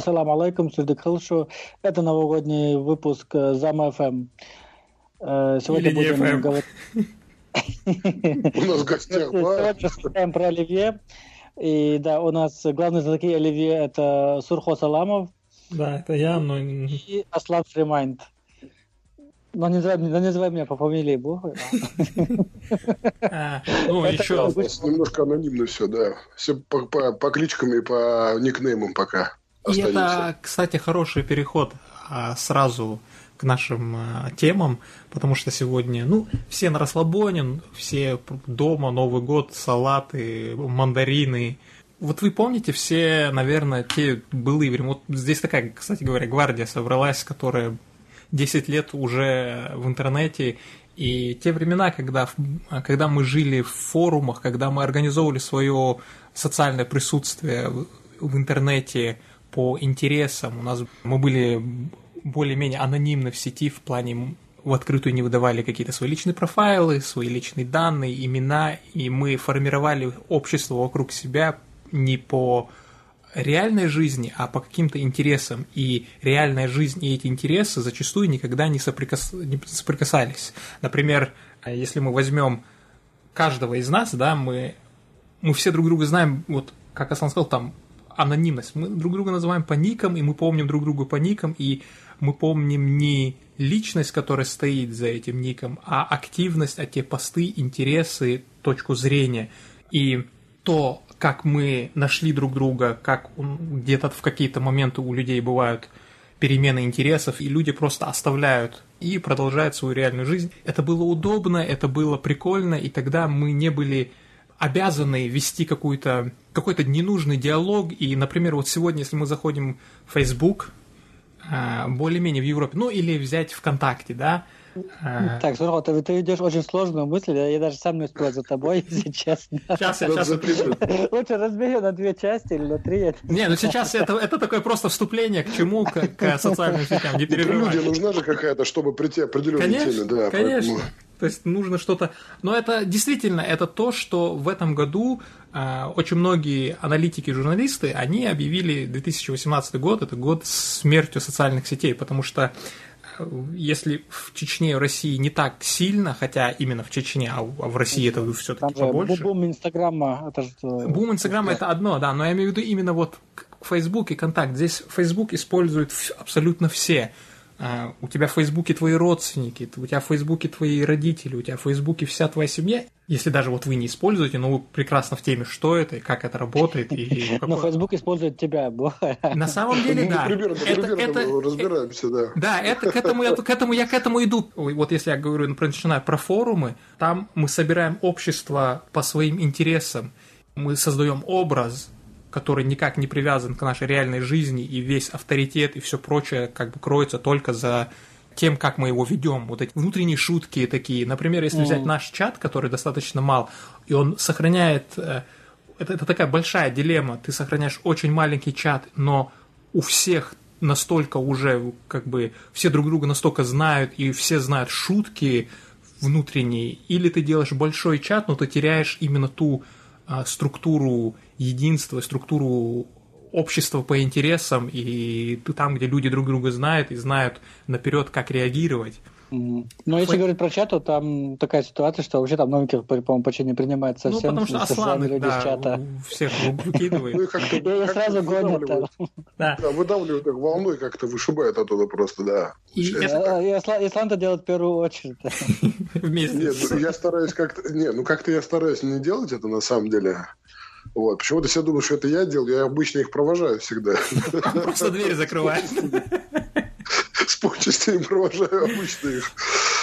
Ассаламу алейкум, Сульдик Хилшу. Это новогодний выпуск э, Зама ФМ. Э, сегодня Или будем FM. говорить... У нас в гостях Сегодня про Оливье. И да, у нас главный знатоки Оливье это Сурхо Саламов. Да, это я, но... И Аслан Фримайнд. Но не называй, не называй меня по фамилии Бога. Ну, еще... Немножко анонимно все, да. Все по кличкам и по никнеймам пока. И это, кстати, хороший переход а, сразу к нашим а, темам, потому что сегодня, ну, все на расслабоне, все дома, Новый год, салаты, мандарины. Вот вы помните все, наверное, те былые времена. Вот здесь такая, кстати говоря, гвардия собралась, которая 10 лет уже в интернете, и те времена, когда, когда мы жили в форумах, когда мы организовывали свое социальное присутствие в интернете по интересам, у нас мы были более-менее анонимны в сети в плане в открытую не выдавали какие-то свои личные профайлы, свои личные данные, имена, и мы формировали общество вокруг себя не по реальной жизни, а по каким-то интересам. И реальная жизнь и эти интересы зачастую никогда не, соприкас... не соприкасались. Например, если мы возьмем каждого из нас, да, мы, мы все друг друга знаем, вот как Аслан сказал, там анонимность. Мы друг друга называем по никам, и мы помним друг друга по никам, и мы помним не личность, которая стоит за этим ником, а активность, а те посты, интересы, точку зрения. И то, как мы нашли друг друга, как где-то в какие-то моменты у людей бывают перемены интересов, и люди просто оставляют и продолжают свою реальную жизнь. Это было удобно, это было прикольно, и тогда мы не были обязаны вести какой-то какой-то ненужный диалог. И, например, вот сегодня, если мы заходим в Facebook, а, более-менее в Европе, ну или взять ВКонтакте, да, а. Так, Сурхо, ты, ты идешь очень сложную мысль, я, даже сам не успел за тобой, если честно. Сейчас я сейчас запишу. Лучше разбери на две части или на три. Не, ну сейчас это, это такое просто вступление к чему, к, к социальным сетям, не переживай. Люди нужна же какая-то, чтобы прийти определенной конечно, теме, да. Конечно, поэтому... То есть нужно что-то... Но это действительно, это то, что в этом году э, очень многие аналитики журналисты, они объявили 2018 год, это год смертью социальных сетей, потому что если в Чечне и в России не так сильно, хотя именно в Чечне, а в России это все-таки побольше. Бум Инстаграма, это же... Бум Инстаграма это одно, да, но я имею в виду именно вот Facebook и Контакт. Здесь Facebook используют абсолютно все. А, у тебя в Фейсбуке твои родственники, у тебя в Фейсбуке твои родители, у тебя в Фейсбуке вся твоя семья. Если даже вот вы не используете, но вы прекрасно в теме, что это и как это работает. И но Фейсбук использует тебя. На самом деле, да. это, разбираемся, да. Да, это к этому, я, к этому я к этому иду. Вот если я говорю, например, начинаю про форумы, там мы собираем общество по своим интересам, мы создаем образ, который никак не привязан к нашей реальной жизни, и весь авторитет и все прочее как бы кроется только за тем, как мы его ведем, вот эти внутренние шутки такие. Например, если mm. взять наш чат, который достаточно мал, и он сохраняет... Э, это, это такая большая дилемма. Ты сохраняешь очень маленький чат, но у всех настолько уже, как бы, все друг друга настолько знают, и все знают шутки внутренние, или ты делаешь большой чат, но ты теряешь именно ту а, структуру единства, структуру общества по интересам, и ты там, где люди друг друга знают и знают наперед, как реагировать. Но если говорить про чат, то там такая ситуация, что вообще там новеньких, по-моему, почти не принимают ну, совсем. Ну, потому что Аслан люди да, чата. всех выкидывает. Ну, и сразу гонят. Да, выдавливают их волной, как-то вышибают оттуда просто, да. И Ислам-то делает в первую очередь. Вместе. Нет, ну, я стараюсь как-то... Не, ну как-то я стараюсь не делать это на самом деле. Вот. Почему-то все думают, что это я делаю, я обычно их провожаю всегда. Просто дверь закрывает. С почестями провожаю обычно их.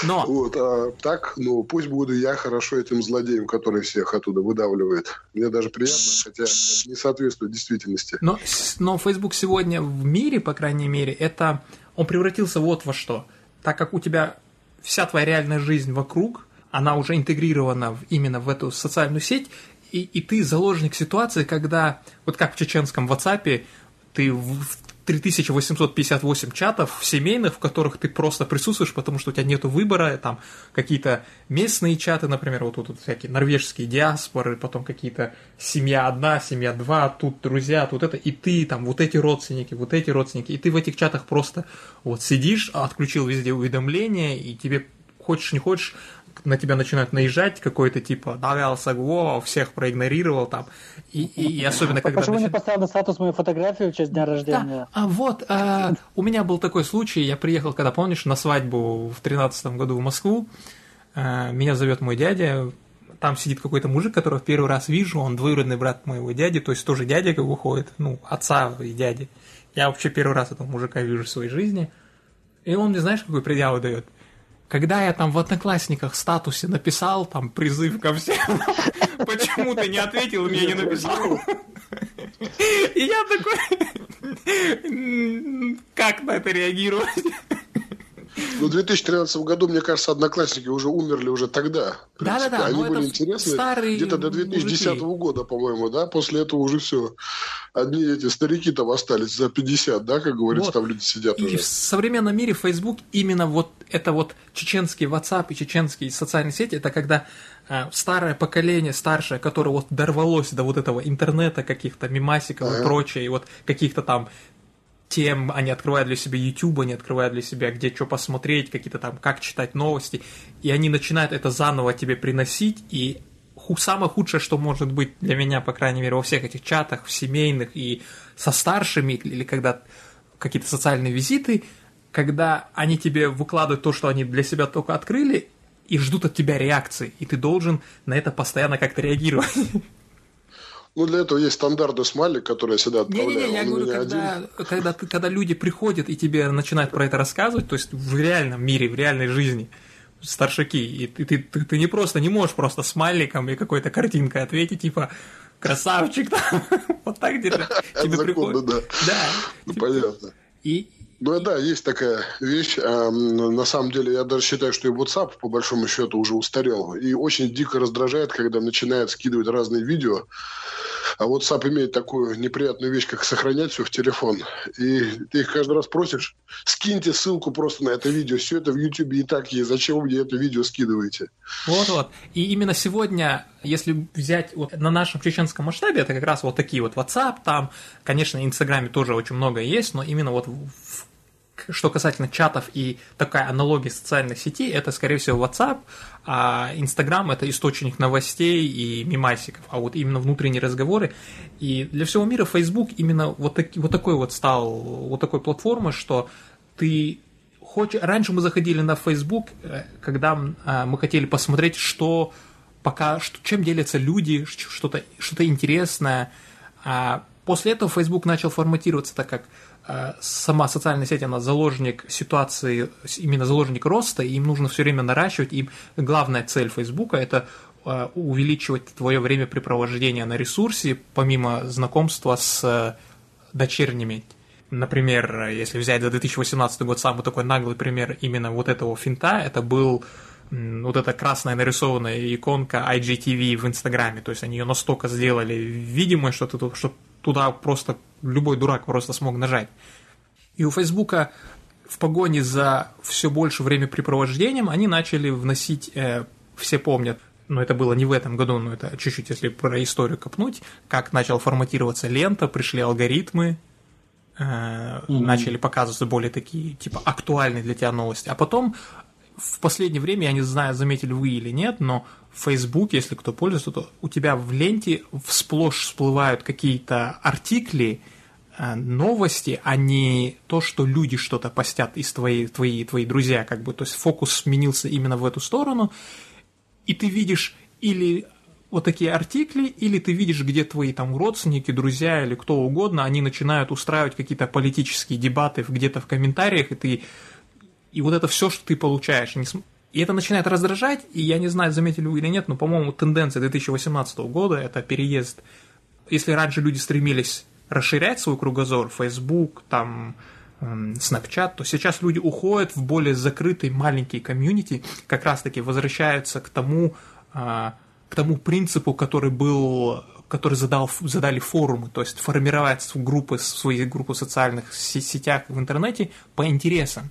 Но. Вот, а так, ну, пусть буду я хорошо этим злодеем, который всех оттуда выдавливает. Мне даже приятно, хотя не соответствует действительности. Но, но Facebook сегодня в мире, по крайней мере, это он превратился вот во что. Так как у тебя вся твоя реальная жизнь вокруг, она уже интегрирована в, именно в эту социальную сеть, и, и ты заложник ситуации, когда, вот как в чеченском WhatsApp, ты в, 3858 чатов семейных, в которых ты просто присутствуешь, потому что у тебя нет выбора, там какие-то местные чаты, например, вот тут всякие норвежские диаспоры, потом какие-то семья одна, семья два, тут друзья, тут это, и ты там вот эти родственники, вот эти родственники, и ты в этих чатах просто вот сидишь, отключил везде уведомления, и тебе хочешь не хочешь, на тебя начинают наезжать какой-то типа Давял Сагво, всех проигнорировал там. И, и, и особенно когда... Почему начи... не поставил на статус мою фотографию в честь дня рождения? Да, а вот, а, у меня был такой случай, я приехал, когда, помнишь, на свадьбу в тринадцатом году в Москву, а, меня зовет мой дядя, там сидит какой-то мужик, которого в первый раз вижу, он двоюродный брат моего дяди, то есть тоже дядя как выходит, ну, отца и дяди. Я вообще первый раз этого мужика вижу в своей жизни. И он мне, знаешь, какой предъяву дает? Когда я там в Одноклассниках статусе написал там призыв ко всем, почему ты не ответил и мне не написал? И я такой, как на это реагировать? Ну, в 2013 году, мне кажется, одноклассники уже умерли уже тогда. Да-да-да. Они были интересны где-то до 2010 мужики. года, по-моему, да? После этого уже все. Одни эти старики там остались за 50, да, как говорится, вот. там люди сидят и уже. в современном мире Facebook именно вот это вот чеченский WhatsApp и чеченские социальные сети, это когда э, старое поколение, старшее, которое вот дорвалось до вот этого интернета, каких-то мимасиков ага. и прочее, и вот каких-то там тем, они открывают для себя YouTube, они открывают для себя, где что посмотреть, какие-то там, как читать новости, и они начинают это заново тебе приносить, и самое худшее, что может быть для меня, по крайней мере, во всех этих чатах, в семейных и со старшими, или когда какие-то социальные визиты, когда они тебе выкладывают то, что они для себя только открыли, и ждут от тебя реакции, и ты должен на это постоянно как-то реагировать. Ну, для этого есть стандартный смайлик, который я всегда отправляю. Не-не-не, я говорю, когда, когда, ты, когда люди приходят и тебе начинают про это рассказывать, то есть в реальном мире, в реальной жизни, старшаки, и ты, ты, ты, ты не просто, не можешь просто смайликом и какой-то картинкой ответить, типа, красавчик, там, вот так держать. Тебе приходит. Да, да. Ну, понятно. И, ну да, есть такая вещь. А, на самом деле, я даже считаю, что и WhatsApp, по большому счету, уже устарел. И очень дико раздражает, когда начинает скидывать разные видео. А WhatsApp имеет такую неприятную вещь, как сохранять все в телефон. И ты их каждый раз просишь, скиньте ссылку просто на это видео. Все это в YouTube и так есть. Зачем вы мне это видео скидываете? Вот-вот. И именно сегодня, если взять вот на нашем чеченском масштабе, это как раз вот такие вот WhatsApp, там, конечно, Инстаграме тоже очень много есть, но именно вот в что касательно чатов и такая аналогия социальных сетей, это, скорее всего, WhatsApp, а Instagram – это источник новостей и мимасиков, а вот именно внутренние разговоры. И для всего мира Facebook именно вот, так, вот такой вот стал, вот такой платформой, что ты хочешь... Раньше мы заходили на Facebook, э, когда а, мы хотели посмотреть, что пока, что, чем делятся люди, что-то что интересное. А после этого Facebook начал форматироваться так, как сама социальная сеть, она заложник ситуации, именно заложник роста, и им нужно все время наращивать, и главная цель Фейсбука – это э, увеличивать твое времяпрепровождение на ресурсе, помимо знакомства с э, дочерними. Например, если взять за 2018 год самый такой наглый пример именно вот этого финта, это был вот эта красная нарисованная иконка IGTV в Инстаграме, то есть они ее настолько сделали видимой, что, ты, что туда просто любой дурак просто смог нажать. И у Фейсбука в погоне за все больше времяпрепровождением они начали вносить, э, все помнят, но это было не в этом году, но это чуть-чуть, если про историю копнуть, как начала форматироваться лента, пришли алгоритмы, э, mm-hmm. начали показываться более такие, типа, актуальные для тебя новости. А потом в последнее время, я не знаю, заметили вы или нет, но в Facebook, если кто пользуется, то у тебя в ленте всплошь всплывают какие-то артикли, э, новости, а не то, что люди что-то постят из твоей, твои, твои друзья, как бы, то есть фокус сменился именно в эту сторону, и ты видишь или вот такие артикли, или ты видишь, где твои там родственники, друзья или кто угодно, они начинают устраивать какие-то политические дебаты где-то в комментариях, и ты и вот это все, что ты получаешь. И это начинает раздражать, и я не знаю, заметили вы или нет, но, по-моему, тенденция 2018 года – это переезд. Если раньше люди стремились расширять свой кругозор, Facebook, там, Snapchat, то сейчас люди уходят в более закрытый маленький комьюнити, как раз-таки возвращаются к тому, а, к тому принципу, который был которые задал, задали форумы, то есть формировать группы, свои группы в социальных сетях в интернете по интересам.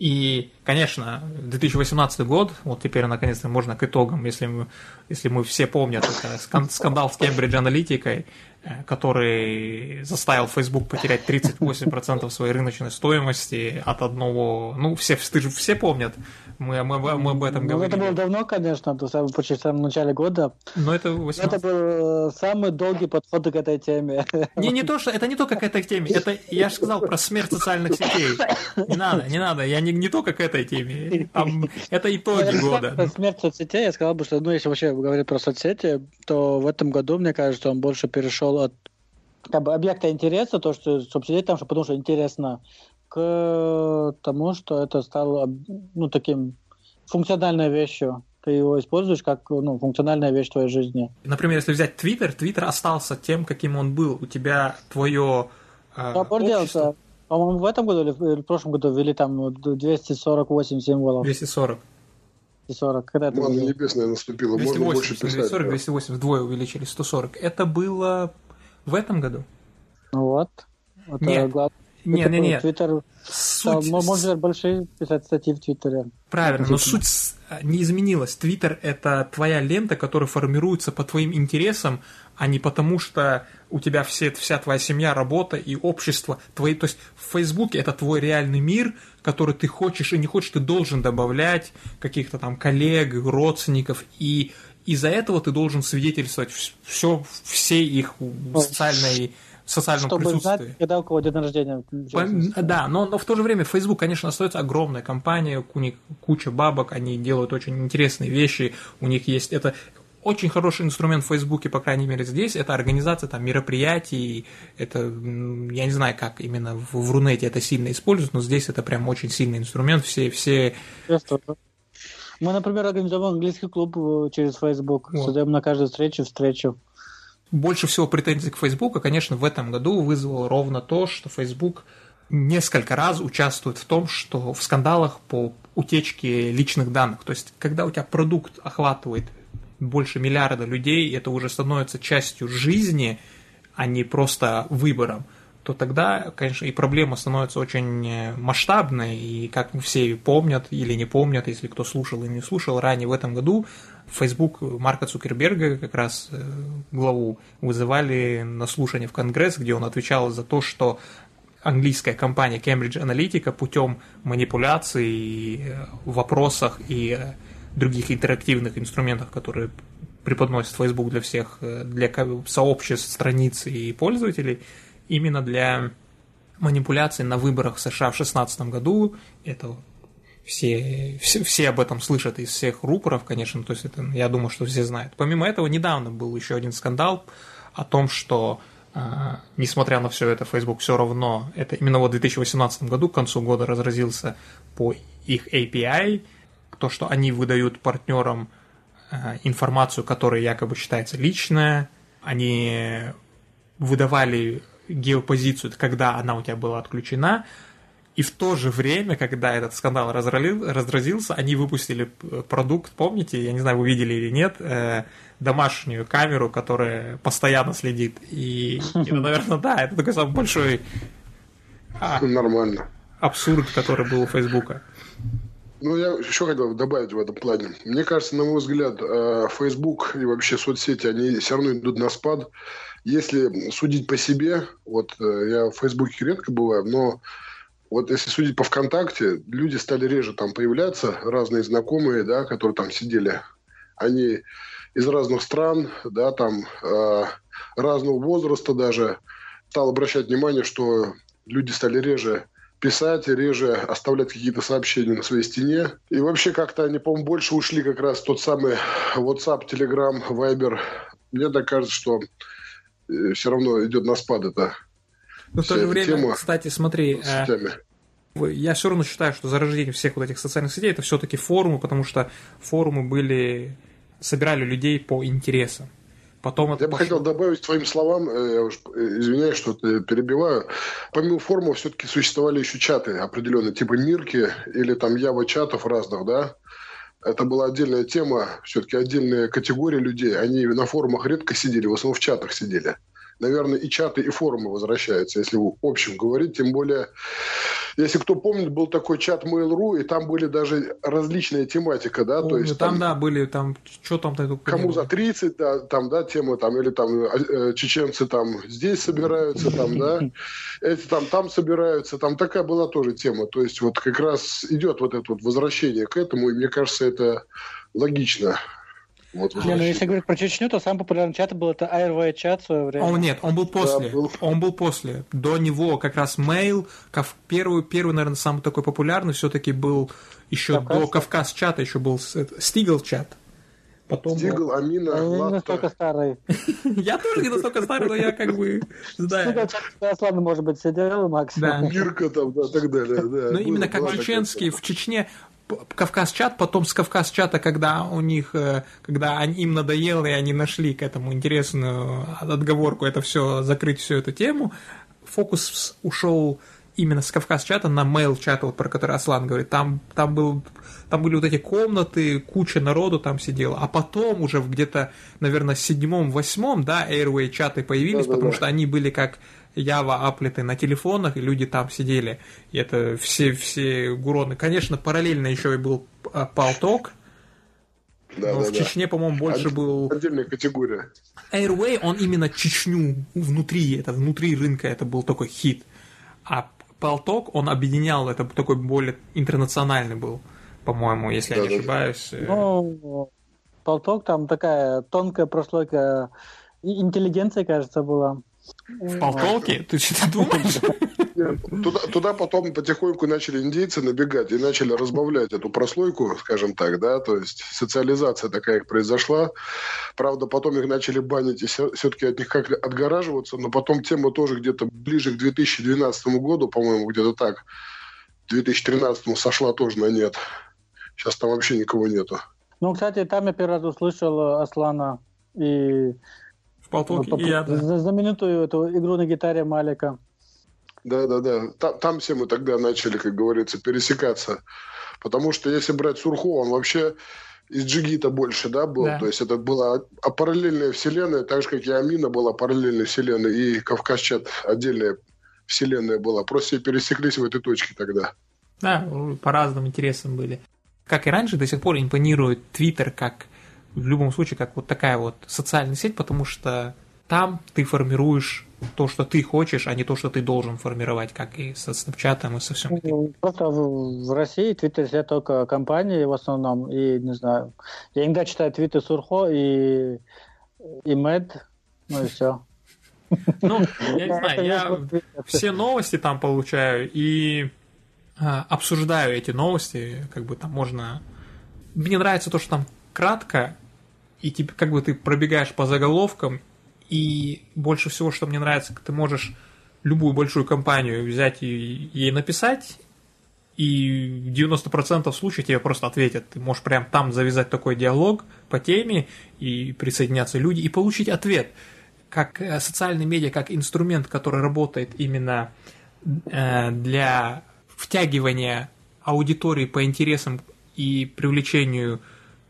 И, конечно, 2018 год, вот теперь наконец-то можно к итогам, если мы, если мы все помнят, это скандал с Кембридж Аналитикой, который заставил Facebook потерять 38% своей рыночной стоимости от одного, ну, все, все помнят, мы, мы, мы об этом ну, говорили. Это было давно, конечно, то самое, почти в самом начале года. Но это 18... Это был э, самый долгий подход к этой теме. Не, не то, что это не только к этой теме. Это я же сказал про смерть социальных сетей. Не надо, не надо. Я не, не только к этой теме. Там, это итоги ну, года. Смерть соцсетей, я сказал бы, что ну, если вообще говорить про соцсети, то в этом году, мне кажется, он больше перешел от как бы объекта интереса, то, что соцсетей там, что потому что интересно к тому, что это стало ну, таким функциональной вещью. Ты его используешь как ну, функциональная вещь в твоей жизни. Например, если взять Твиттер, Твиттер остался тем, каким он был. У тебя твое э, общество... По-моему, в этом году или в прошлом году ввели там 248 символов. 240. 240. Когда это Мана небесная наступила. 280, Можно больше писать. 240, 280, вдвое увеличили, 140. Это было в этом году? Ну вот. Это Нет, глав... Не, не, не. Твиттер суть... Можно больше писать статьи в Твиттере. Правильно, но суть не изменилась. Твиттер — это твоя лента, которая формируется по твоим интересам, а не потому, что у тебя все, вся твоя семья, работа и общество. Твои, то есть в Фейсбуке это твой реальный мир, который ты хочешь и не хочешь, ты должен добавлять каких-то там коллег, родственников, и из-за этого ты должен свидетельствовать все, все их социальные социальном Чтобы присутствии. знать, когда у кого день рождения. По, да, но, но в то же время Facebook, конечно, остается огромная компания, у них куча бабок, они делают очень интересные вещи, у них есть это очень хороший инструмент в Фейсбуке, по крайней мере, здесь, это организация там, мероприятий, это, я не знаю, как именно в, в Рунете это сильно используют, но здесь это прям очень сильный инструмент, все, все... Мы, например, организовываем английский клуб э, через Facebook, вот. создаем на каждую встречу встречу. Больше всего претензий к Facebook, конечно, в этом году вызвало ровно то, что Facebook несколько раз участвует в том, что в скандалах по утечке личных данных. То есть, когда у тебя продукт охватывает больше миллиарда людей, это уже становится частью жизни, а не просто выбором то тогда, конечно, и проблема становится очень э, масштабной, и как все помнят или не помнят, если кто слушал или не слушал, ранее в этом году Facebook Марка Цукерберга, как раз э, главу, вызывали на слушание в Конгресс, где он отвечал за то, что английская компания Cambridge Analytica путем манипуляций э, в вопросах и других интерактивных инструментах, которые преподносит Facebook для всех, для сообществ, страниц и пользователей – именно для манипуляций на выборах США в 2016 году. Это все, все, все об этом слышат из всех рупоров, конечно, то есть это, я думаю, что все знают. Помимо этого, недавно был еще один скандал о том, что а, несмотря на все это, Facebook все равно, это именно вот в 2018 году, к концу года разразился по их API, то, что они выдают партнерам а, информацию, которая якобы считается личная, они выдавали геопозицию, когда она у тебя была отключена, и в то же время, когда этот скандал разралил, разразился, они выпустили продукт, помните, я не знаю, вы видели или нет, э, домашнюю камеру, которая постоянно следит. И, и наверное, да, это такой самый большой а, Нормально. абсурд, который был у Фейсбука. Ну, я еще хотел добавить в этом плане. Мне кажется, на мой взгляд, э, Facebook и вообще соцсети, они все равно идут на спад. Если судить по себе, вот э, я в Фейсбуке редко бываю, но вот если судить по ВКонтакте, люди стали реже там появляться, разные знакомые, да, которые там сидели. Они из разных стран, да, там э, разного возраста даже. Стал обращать внимание, что люди стали реже писать, реже оставлять какие-то сообщения на своей стене. И вообще как-то они, по-моему, больше ушли как раз тот самый WhatsApp, Telegram, Viber. Мне так кажется, что э, все равно идет на спад это. Но в то же время, кстати, смотри, э, я все равно считаю, что зарождение всех вот этих социальных сетей это все-таки форумы, потому что форумы были собирали людей по интересам. Потом это Я бы хотел добавить твоим словам, э, я уж э, извиняюсь, что перебиваю. Помимо форумов все-таки существовали еще чаты определенные, типа Мирки или там Ява чатов разных, да. Это была отдельная тема, все-таки отдельная категория людей. Они на форумах редко сидели, в основном в чатах сидели наверное, и чаты, и форумы возвращаются, если в общем говорить. Тем более, если кто помнит, был такой чат Mail.ru, и там были даже различная тематика, да, Помню, то есть там, там, да, были там, что там такое? Кому за 30, да, там, да, тема там, или там э, чеченцы там здесь собираются, там, да, эти там, там собираются, там такая была тоже тема. То есть вот как раз идет вот это вот возвращение к этому, и мне кажется, это логично. Вот не, ну если говорить про Чечню, то самый популярный чат был это AirWay чат в свое время. Он нет, он был после. Да, был. Он был после. До него как раз Mail, как первый, первый, наверное, самый такой популярный, все-таки был еще Кавказ, до Кавказ чата, еще был Стигл чат. Потом... Стигл, Амина, Я не настолько старый. Я тоже не настолько старый, но я как бы знаю. Стигл чат может быть, сидел, Макс. Да. Мирка там, да, так далее. Ну, именно как чеченский, в Чечне Кавказ-чат, потом с Кавказ-чата, когда у них, э, когда им надоело, и они нашли к этому интересную отговорку, это все закрыть всю эту тему, фокус ушел именно с Кавказ-чата на mail-чат, вот, про который Аслан говорит, там, там, был, там были вот эти комнаты, куча народу там сидела, а потом уже где-то, наверное, в седьмом-восьмом, да, Airway чаты появились, да, потому да. что они были как Ява аплеты на телефонах, и люди там сидели. И это все, все гуроны. Конечно, параллельно еще и был Палток, да, но да, в Чечне, да. по-моему, больше Отдель, был... Отдельная категория. Airway, он именно Чечню внутри, это внутри рынка, это был такой хит. А Палток, он объединял, это такой более интернациональный был, по-моему, если да, я не да, ошибаюсь. Ну, Палток там такая тонкая прослойка интеллигенция, кажется, была. В полтолке? Ты что думаешь? Туда, туда потом потихоньку начали индейцы набегать и начали разбавлять эту прослойку, скажем так, да, то есть социализация такая произошла. Правда, потом их начали банить и все-таки от них как отгораживаться, но потом тема тоже где-то ближе к 2012 году, по-моему, где-то так, 2013 сошла тоже на нет. Сейчас там вообще никого нету. Ну, кстати, там я первый раз услышал Аслана и Полтолки и я, да. Знаменитую эту игру на гитаре Малика. Да, да, да. Там, там все мы тогда начали, как говорится, пересекаться. Потому что если брать Сурхо, он вообще из Джигита больше, да, был. Да. То есть это была а параллельная вселенная, так же, как и Амина была параллельной вселенной, и Кавказчат отдельная вселенная была. Просто все пересеклись в этой точке тогда. Да, по разным интересам были. Как и раньше, до сих пор импонирует Твиттер как в любом случае как вот такая вот социальная сеть, потому что там ты формируешь то, что ты хочешь, а не то, что ты должен формировать, как и со Snapchat и со всем этим. Ну, просто в, России твиттер сидят только компании в основном, и не знаю, я иногда читаю твиты Сурхо и, и Мед, ну и все. Ну, я не знаю, я все новости там получаю и а, обсуждаю эти новости, как бы там можно... Мне нравится то, что там кратко, и тебе, как бы ты пробегаешь по заголовкам, и больше всего, что мне нравится, ты можешь любую большую компанию взять и ей написать, и в 90% случаев тебе просто ответят. Ты можешь прям там завязать такой диалог по теме, и присоединяться люди, и получить ответ. Как э, социальный медиа, как инструмент, который работает именно э, для втягивания аудитории по интересам и привлечению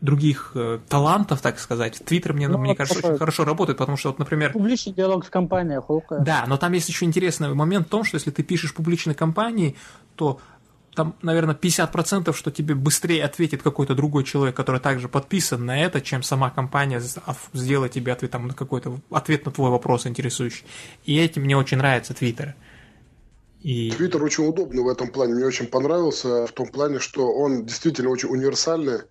других э, талантов, так сказать. Твиттер, мне, ну, мне кажется, такой... очень хорошо работает, потому что, вот, например... Публичный диалог с компанией, хука. Да, но там есть еще интересный момент в том, что если ты пишешь публичной компании, то там, наверное, 50%, что тебе быстрее ответит какой-то другой человек, который также подписан на это, чем сама компания сделает тебе ответ там, на какой-то ответ на твой вопрос интересующий. И этим мне очень нравится Твиттер. И... Твиттер очень удобный в этом плане. Мне очень понравился в том плане, что он действительно очень универсальный.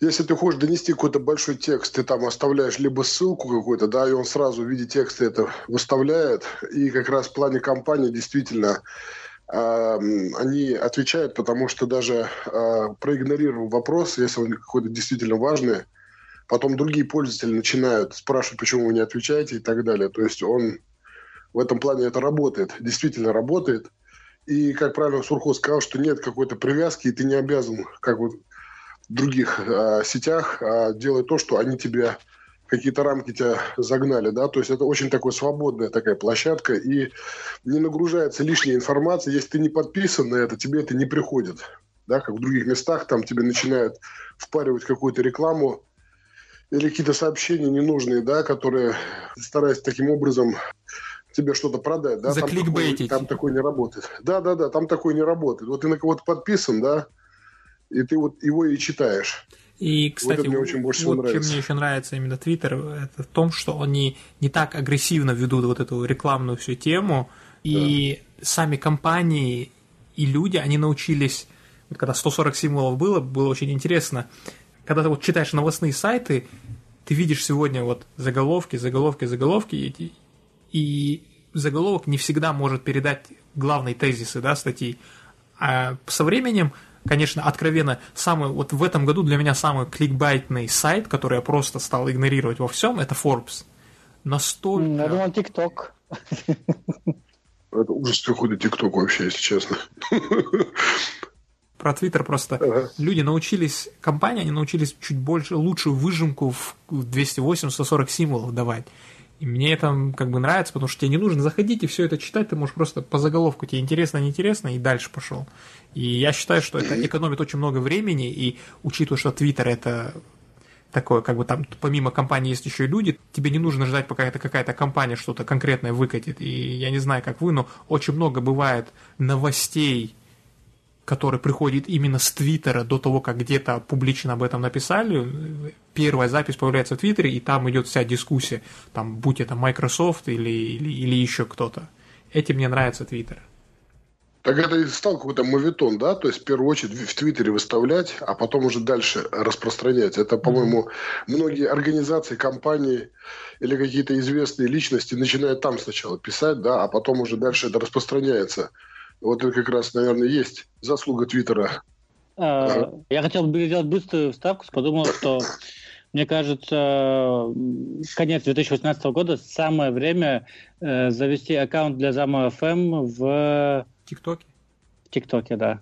Если ты хочешь донести какой-то большой текст, ты там оставляешь либо ссылку какую-то, да, и он сразу в виде текста это выставляет. И как раз в плане компании действительно э, они отвечают, потому что даже э, проигнорировав вопрос, если он какой-то действительно важный, потом другие пользователи начинают спрашивать, почему вы не отвечаете и так далее. То есть он в этом плане это работает, действительно работает. И, как правильно Сурхо сказал, что нет какой-то привязки, и ты не обязан, как вот в других э, сетях, э, делать то, что они тебе какие-то рамки тебя загнали, да, то есть это очень такая свободная такая площадка, и не нагружается лишняя информация, если ты не подписан на это, тебе это не приходит. да, как в других местах, там тебе начинают впаривать какую-то рекламу или какие-то сообщения ненужные, да, которые стараются таким образом тебе что-то продать, да, там такой, там такой не работает. Да, да, да, там такой не работает. Вот ты на кого-то подписан, да, и ты вот его и читаешь. И, кстати, вот, мне очень больше вот чем мне еще нравится именно Твиттер, это в том, что они не так агрессивно ведут вот эту рекламную всю тему, и да. сами компании и люди, они научились, вот когда 140 символов было, было очень интересно, когда ты вот читаешь новостные сайты, ты видишь сегодня вот заголовки, заголовки, заголовки, и, и заголовок не всегда может передать главные тезисы да, статьи. А со временем конечно, откровенно, самый, вот в этом году для меня самый кликбайтный сайт, который я просто стал игнорировать во всем, это Forbes. Настолько... Я думал, TikTok. Это ужас какой-то ТикТок вообще, если честно. Про Твиттер просто ага. люди научились, компании, они научились чуть больше, лучшую выжимку в 208-140 символов давать. И мне это как бы нравится, потому что тебе не нужно заходить и все это читать, ты можешь просто по заголовку, тебе интересно, неинтересно, и дальше пошел. И я считаю, что это экономит очень много времени, и учитывая, что Твиттер это такое, как бы там помимо компании есть еще и люди, тебе не нужно ждать, пока это какая-то компания что-то конкретное выкатит. И я не знаю, как вы, но очень много бывает новостей, который приходит именно с Твиттера до того, как где-то публично об этом написали. Первая запись появляется в Твиттере, и там идет вся дискуссия, там, будь это Microsoft или, или, или еще кто-то. Этим мне нравится Твиттер. Так это и стал какой-то мовитон, да? То есть, в первую очередь, в Твиттере выставлять, а потом уже дальше распространять. Это, по-моему, mm-hmm. многие организации, компании или какие-то известные личности начинают там сначала писать, да, а потом уже дальше это распространяется вот это как раз, наверное, есть заслуга Твиттера. А, я хотел бы сделать быструю вставку, подумал, что мне кажется, конец 2018 года самое время э, завести аккаунт для Зама ФМ в ТикТоке. В ТикТоке, да.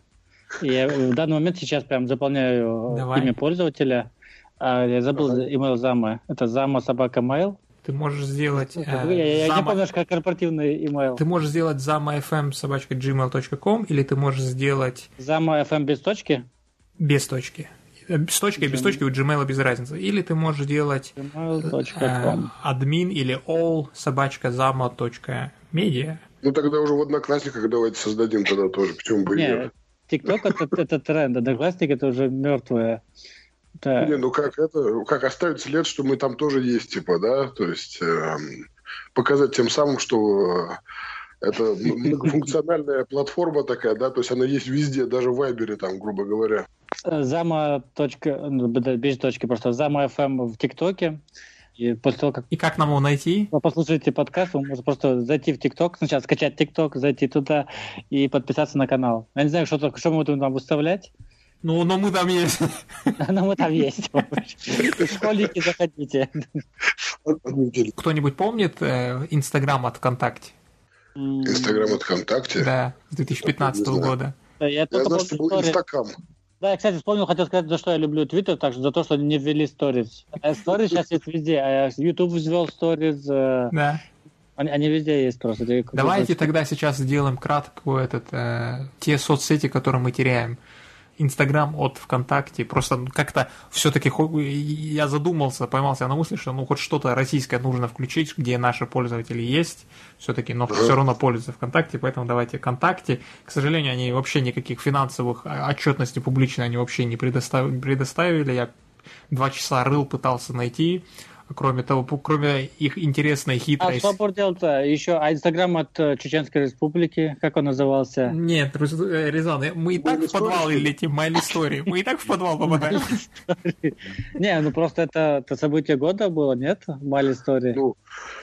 Я в данный момент сейчас прям заполняю Давай. имя пользователя. А я забыл имейл Зама. Это Зама собака mail. Ты можешь сделать... Э, я, зама... не помню, как корпоративный email. Ты можешь сделать zamafm собачка gmail.com или ты можешь сделать... Zamafm без точки? Без точки. Э, с точкой, без точки у Gmail без разницы. Или ты можешь сделать э, админ или all собачка zama.media. Ну тогда уже в Одноклассниках давайте создадим тогда тоже, почему бы нет. нет. ТикТок это, это тренд, Одноклассники это уже мертвая да. Не, ну как это, как оставить след, что мы там тоже есть, типа, да, то есть э, показать тем самым, что это многофункциональная платформа такая, да, то есть она есть везде, даже в Вайбере там, грубо говоря. Зама. Точка, ну, без точки, просто Зама FM в ТикТоке. И после того, как... И как нам его найти? Вы послушаете подкаст, вы можете просто зайти в ТикТок, сначала скачать ТикТок, зайти туда и подписаться на канал. Я не знаю, что, что мы будем там выставлять. Ну, но мы там есть. Но мы там есть. Школьники, заходите. Кто-нибудь помнит э, Инстаграм от ВКонтакте? Инстаграм от ВКонтакте? Да, с 2015 года. Я, знаю, что был. Да, я, кстати, вспомнил, хотел сказать, за что я люблю Твиттер, также за то, что не ввели сторис. Сторис сейчас есть везде, а YouTube ввел сторис. Э, да. Они, они везде есть просто. Давайте тогда сейчас сделаем кратко этот, э, те соцсети, которые мы теряем. Инстаграм от ВКонтакте. Просто как-то все-таки я задумался, поймался на мысли, что ну хоть что-то российское нужно включить, где наши пользователи есть, все-таки, но все равно пользуются ВКонтакте, поэтому давайте ВКонтакте. К сожалению, они вообще никаких финансовых а, отчетностей публичной они вообще не предоставили. Я два часа рыл, пытался найти. Кроме того, кроме их интересной хитрой... А что бурдел-то? Еще а Инстаграм от э, Чеченской Республики, как он назывался? Нет, э, Рязан, мы и так в подвал летим, моя история. Мы и так в подвал попадаем. Не, ну просто это событие года было, нет? Мали истории. Ну,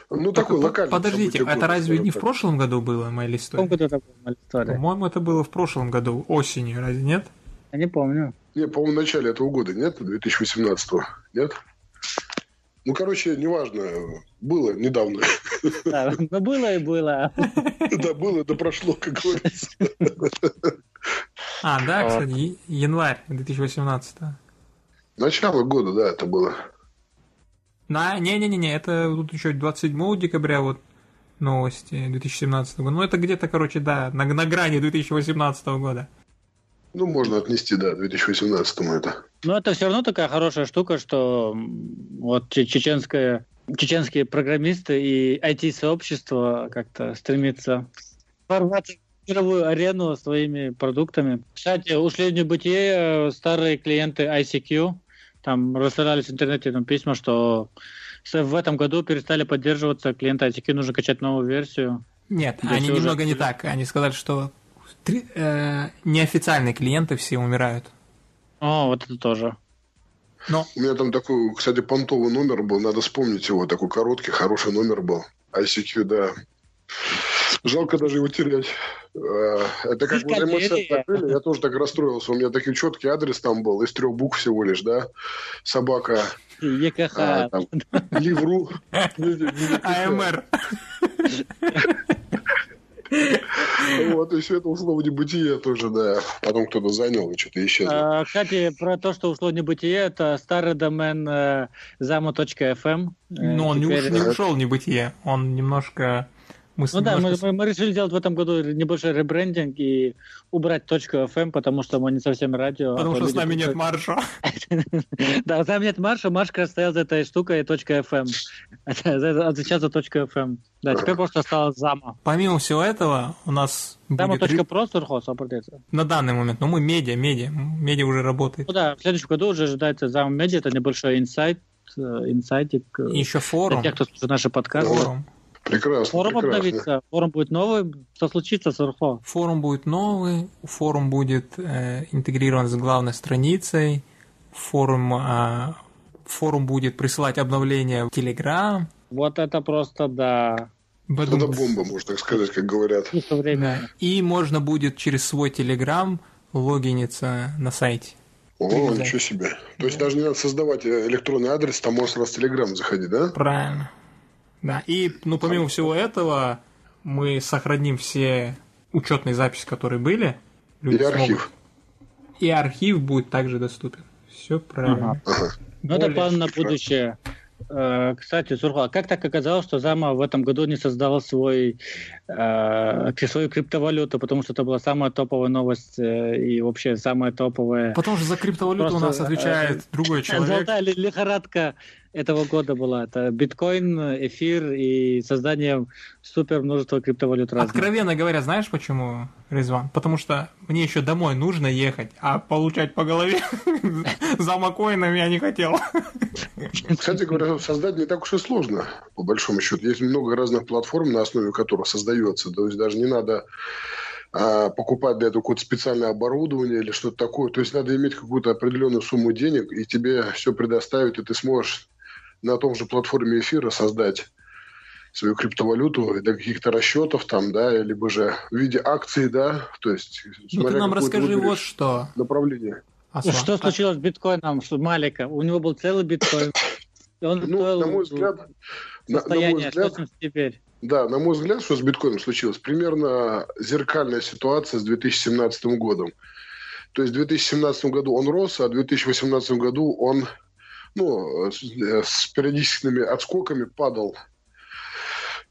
ну такой локальный. Подождите, это разве не в прошлом году было Мали история? В каком году это было Мали история? По-моему, это было в прошлом году, осенью, разве нет? Я не помню. Не, по-моему, в начале этого года, нет? 2018 нет? Ну, короче, неважно. Было недавно. Да, ну, было и было. Да, было, да прошло, как говорится. А, да, кстати, январь 2018. Начало года, да, это было. На, не-не-не, это тут еще 27 декабря вот новости 2017 года. Ну, это где-то, короче, да, на, на грани 2018 года. Ну, можно отнести, да, 2018 это. Но это все равно такая хорошая штука, что вот чеченская, чеченские программисты и IT-сообщество как-то стремится ворваться в мировую арену своими продуктами. Кстати, ушли в небытие э, старые клиенты ICQ. Там рассылались в интернете там, письма, что в этом году перестали поддерживаться клиенты ICQ, нужно качать новую версию. Нет, они немного не так. Они сказали, что Три, э, неофициальные клиенты все умирают. О, вот это тоже. Но... У меня там такой, кстати, понтовый номер был, надо вспомнить его, такой короткий, хороший номер был. ICQ, да. Жалко даже его терять. Э, это как вот эмоции закрыли, я тоже так расстроился. У меня такой четкий адрес там был, из трех букв всего лишь, да. Собака. ЕКХ. А, там, Ливру. АМР. Вот, и все это ушло в небытие тоже, да. Потом кто-то занял и что-то исчезло. А, кстати, про то, что ушло в небытие, это старый домен э, zamo.fm. Но он не ушел в небытие, он немножко мы ну да, мы, мы, решили сделать в этом году небольшой ребрендинг и убрать точку FM, потому что мы не совсем радио. А потому а что с нами нет марша. Да, с нами нет марша, Марш как раз стоял за этой штукой точка FM. Отвечал за точку FM. Да, теперь просто осталось зама. Помимо всего этого, у нас Зама точка про сурхоз определяется. На данный момент, но мы медиа, медиа, медиа уже работает. Ну да, в следующем году уже ожидается зама медиа, это небольшой инсайт, э, инсайтик. Э, Еще форум. Для тех, кто слушает наши подкасты. Форум. Прекрасно. Форум прекрасно. обновится, форум будет новый. Что случится с Урхо? Форум будет новый, форум будет э, интегрирован с главной страницей, форум, э, форум будет присылать обновления в Telegram. Вот это просто да. Это бомба, можно так сказать, как говорят. Время. И можно будет через свой Telegram логиниться на сайте. О, Привязать. ничего себе. То есть даже не надо создавать э, электронный адрес, там можно сразу в Telegram заходить, да? Правильно. Да, и, ну, помимо всего этого, мы сохраним все учетные записи, которые были. Люди и архив. Смогут... И архив будет также доступен. Все правильно. Ага. Ну, это план на будущее. Э, кстати, Сурха, как так оказалось, что Зама в этом году не создала свой, э, свою криптовалюту, потому что это была самая топовая новость э, и вообще самая топовая... Потому что за криптовалюту Просто, у нас отвечает э, другой человек. Золотая лихорадка этого года была. Это биткоин, эфир и создание супер множества криптовалют разных. Откровенно говоря, знаешь почему, Резван? Потому что мне еще домой нужно ехать, а получать по голове за макоинами я не хотел. Кстати говоря, создать не так уж и сложно, по большому счету. Есть много разных платформ, на основе которых создается. То есть даже не надо а, покупать для этого какое-то специальное оборудование или что-то такое. То есть надо иметь какую-то определенную сумму денег, и тебе все предоставят, и ты сможешь на том же платформе эфира создать свою криптовалюту до каких-то расчетов там, да, либо же в виде акций, да, то есть... Ну ты нам расскажи вот что. Направление. Аслан. Что случилось с биткоином, что Малика? У него был целый биткоин. Он ну, стоил на мой взгляд, состояние, на, на мой взгляд, что теперь? Да, на мой взгляд, что с биткоином случилось? Примерно зеркальная ситуация с 2017 годом. То есть в 2017 году он рос, а в 2018 году он ну, с, с периодическими отскоками падал.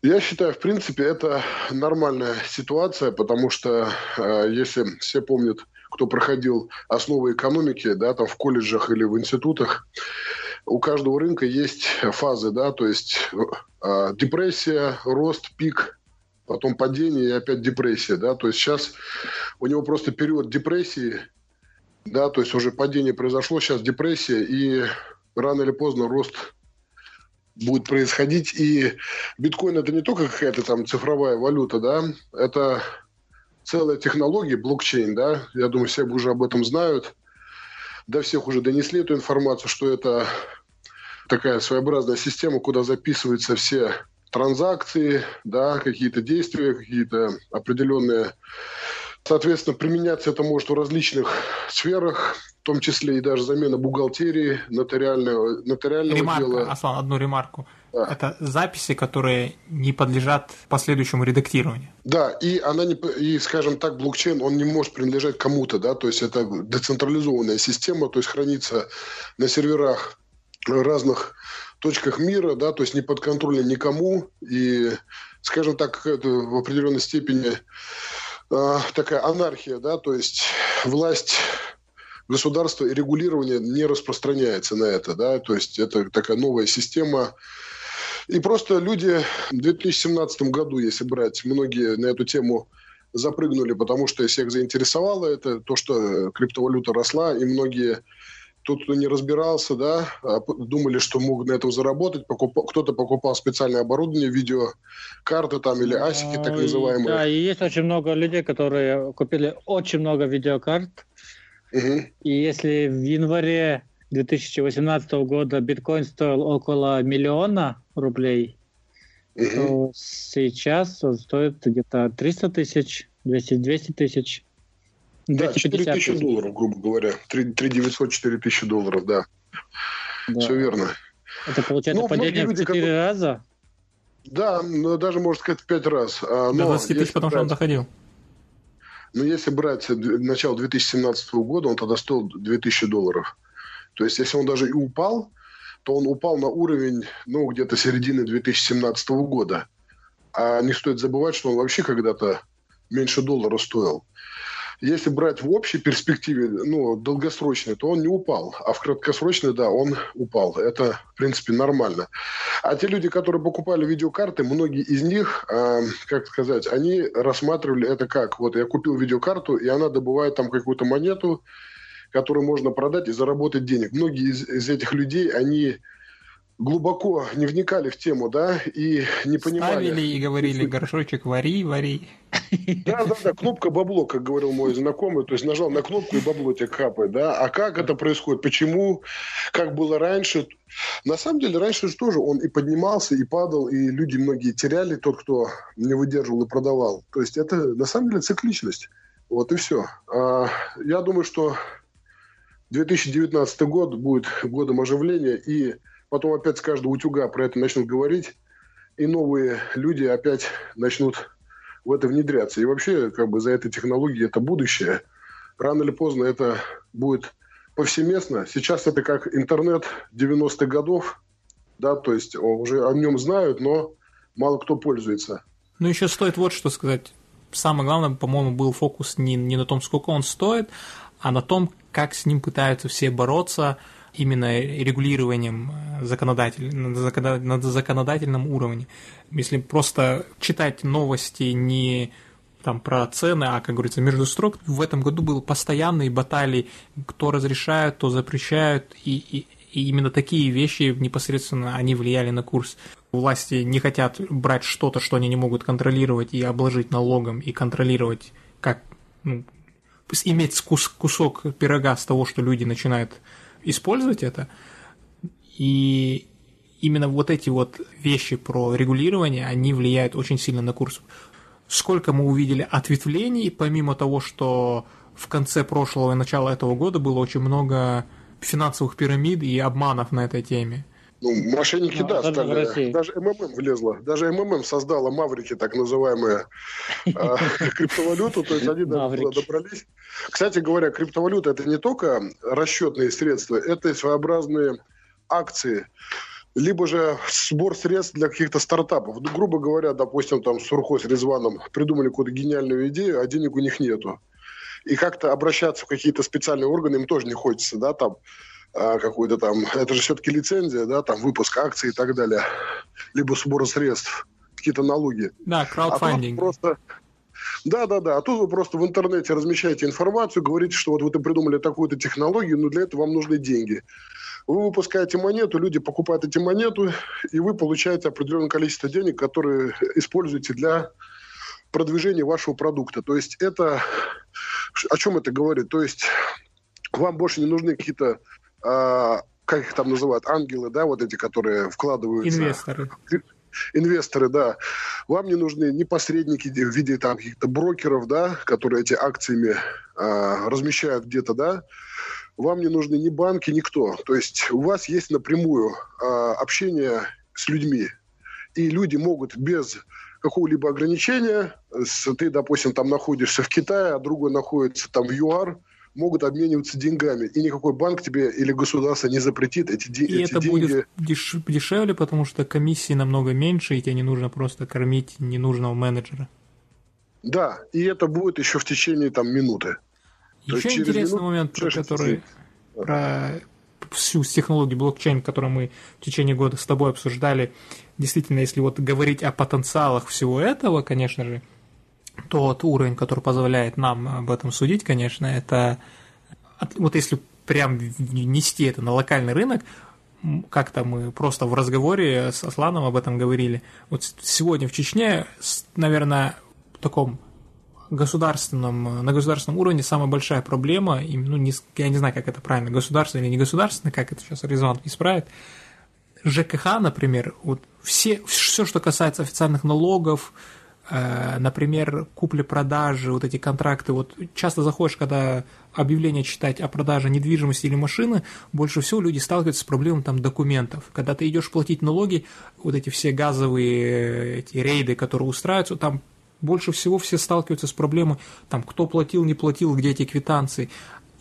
Я считаю, в принципе, это нормальная ситуация, потому что, э, если все помнят, кто проходил основы экономики, да, там в колледжах или в институтах, у каждого рынка есть фазы, да, то есть э, депрессия, рост, пик, потом падение и опять депрессия, да, то есть сейчас у него просто период депрессии, да, то есть уже падение произошло, сейчас депрессия, и рано или поздно рост будет происходить. И биткоин это не только какая-то там цифровая валюта, да, это целая технология, блокчейн, да, я думаю, все уже об этом знают. До всех уже донесли эту информацию, что это такая своеобразная система, куда записываются все транзакции, да, какие-то действия, какие-то определенные Соответственно, применяться это может в различных сферах, в том числе и даже замена бухгалтерии, нотариального, нотариального Ремарка, дела. Аслан, одну ремарку. Да. Это записи, которые не подлежат последующему редактированию. Да, и она не, и, скажем так, блокчейн, он не может принадлежать кому-то, да, то есть это децентрализованная система, то есть хранится на серверах разных точках мира, да, то есть не подконтрольно никому, и, скажем так, это в определенной степени э, такая анархия, да, то есть власть государства и регулирование не распространяется на это, да, то есть это такая новая система. И просто люди в 2017 году, если брать, многие на эту тему запрыгнули, потому что всех заинтересовало это, то, что криптовалюта росла, и многие тот, кто не разбирался, да, а думали, что могут на этом заработать. Покуп... Кто-то покупал специальное оборудование, видеокарты там или асики, так называемые. Да, и есть очень много людей, которые купили очень много видеокарт. Угу. И если в январе 2018 года биткоин стоил около миллиона рублей, угу. то сейчас он стоит где-то 300 тысяч, 200, 200 тысяч. Да, 4 тысячи долларов, грубо говоря. 3, 3 900, 4 тысячи долларов, да. да. Все верно. Это получается ну, падение в 4 которые... раза? Да, но даже, можно сказать, в 5 раз. А, но До 20 тысяч, потому что он доходил. Но если брать начало 2017 года, он тогда стоил 2000 долларов. То есть, если он даже и упал, то он упал на уровень, ну, где-то середины 2017 года. А не стоит забывать, что он вообще когда-то меньше доллара стоил если брать в общей перспективе, ну, долгосрочной, то он не упал. А в краткосрочной, да, он упал. Это, в принципе, нормально. А те люди, которые покупали видеокарты, многие из них, э, как сказать, они рассматривали это как, вот я купил видеокарту, и она добывает там какую-то монету, которую можно продать и заработать денег. Многие из, из этих людей, они глубоко не вникали в тему, да, и не понимали. Ставили и говорили, горшочек вари, вари. Да, да, да, кнопка бабло, как говорил мой знакомый, то есть нажал на кнопку и бабло тебе капает, да. А как это происходит, почему, как было раньше? На самом деле, раньше же тоже он и поднимался, и падал, и люди многие теряли, тот, кто не выдерживал и продавал. То есть это на самом деле цикличность. Вот и все. А, я думаю, что 2019 год будет годом оживления, и потом опять с каждого утюга про это начнут говорить, и новые люди опять начнут в это внедряться. И вообще, как бы за этой технологией это будущее. Рано или поздно это будет повсеместно. Сейчас это как интернет 90-х годов, да, то есть уже о нем знают, но мало кто пользуется. Ну, еще стоит вот что сказать. Самое главное, по-моему, был фокус не, не на том, сколько он стоит, а на том, как с ним пытаются все бороться – именно регулированием э, законодатель, на законодательном уровне. Если просто читать новости не там про цены, а, как говорится, между строк, в этом году был постоянные баталии, кто разрешают, то запрещают, и, и, и именно такие вещи непосредственно они влияли на курс. Власти не хотят брать что-то, что они не могут контролировать, и обложить налогом, и контролировать, как ну, иметь кус кусок пирога с того, что люди начинают использовать это. И именно вот эти вот вещи про регулирование, они влияют очень сильно на курс. Сколько мы увидели ответвлений, помимо того, что в конце прошлого и начала этого года было очень много финансовых пирамид и обманов на этой теме. Ну, мошенники, ну, да, стали. Даже МММ влезла. Даже МММ создала маврики, так называемые, а, криптовалюту. То есть они добрались. Кстати говоря, криптовалюта это не только расчетные средства, это своеобразные акции либо же сбор средств для каких-то стартапов. Ну, грубо говоря, допустим, там Сурхо с Резваном придумали какую-то гениальную идею, а денег у них нету. И как-то обращаться в какие-то специальные органы им тоже не хочется, да, там а, какой-то там, это же все-таки лицензия, да, там выпуск акций и так далее, либо сбор средств, какие-то налоги. Да, краудфандинг. А просто да, да, да. А тут вы просто в интернете размещаете информацию, говорите, что вот вы придумали такую-то технологию, но для этого вам нужны деньги. Вы выпускаете монету, люди покупают эти монету, и вы получаете определенное количество денег, которые используете для продвижения вашего продукта. То есть это... О чем это говорит? То есть вам больше не нужны какие-то а, как их там называют, ангелы, да, вот эти, которые вкладываются. Инвесторы. Инвесторы, да. Вам не нужны ни посредники в виде там каких-то брокеров, да, которые эти акциями а, размещают где-то, да. Вам не нужны ни банки, никто. То есть у вас есть напрямую а, общение с людьми. И люди могут без какого-либо ограничения, с, ты, допустим, там находишься в Китае, а другой находится там в ЮАР, могут обмениваться деньгами, и никакой банк тебе или государство не запретит эти, де- и эти это деньги. будет деш- дешевле, потому что комиссии намного меньше, и тебе не нужно просто кормить ненужного менеджера. Да, и это будет еще в течение там минуты. Еще интересный минуту, момент, про который про всю технологию блокчейн, которую мы в течение года с тобой обсуждали, действительно, если вот говорить о потенциалах всего этого, конечно же, тот уровень, который позволяет нам об этом судить, конечно, это вот если прям нести это на локальный рынок, как-то мы просто в разговоре с Асланом об этом говорили. Вот сегодня в Чечне, наверное, в таком государственном, на государственном уровне самая большая проблема, ну, не, я не знаю, как это правильно, государственный или не государственный, как это сейчас Резон исправит, ЖКХ, например, вот все, все, что касается официальных налогов, например, купли-продажи, вот эти контракты, вот часто заходишь, когда объявление читать о продаже недвижимости или машины, больше всего люди сталкиваются с проблемой там документов. Когда ты идешь платить налоги, вот эти все газовые э, эти рейды, которые устраиваются, там больше всего все сталкиваются с проблемой, там, кто платил, не платил, где эти квитанции.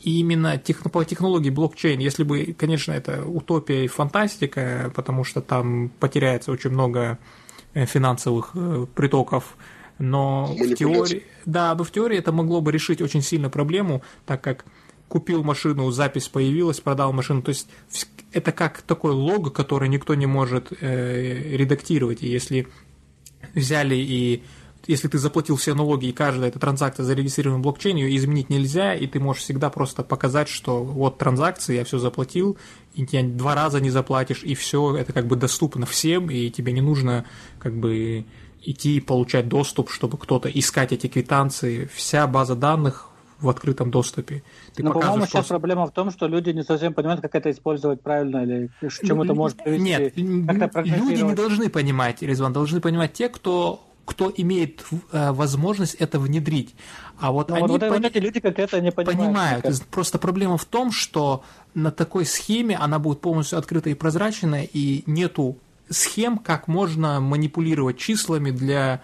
И именно тех, по технологии блокчейн, если бы, конечно, это утопия и фантастика, потому что там потеряется очень много э, финансовых э, притоков, но в теории, да, но в теории это могло бы решить очень сильно проблему, так как купил машину, запись появилась, продал машину, то есть это как такой лог, который никто не может э, редактировать, и если взяли и если ты заплатил все налоги и каждая эта транзакция зарегистрирована в блокчейне, ее изменить нельзя, и ты можешь всегда просто показать, что вот транзакции, я все заплатил, и два раза не заплатишь, и все, это как бы доступно всем, и тебе не нужно как бы идти и получать доступ, чтобы кто-то искать эти квитанции. Вся база данных в открытом доступе. Ты Но, по-моему, сейчас просто... проблема в том, что люди не совсем понимают, как это использовать правильно или к чему это может привести. Нет, люди не должны понимать, Резван, должны понимать те, кто кто имеет э, возможность это внедрить. А вот Но они вот, пони... эти люди как это не понимают. понимают. Просто проблема в том, что на такой схеме она будет полностью открыта и прозрачная, и нету схем, как можно манипулировать числами для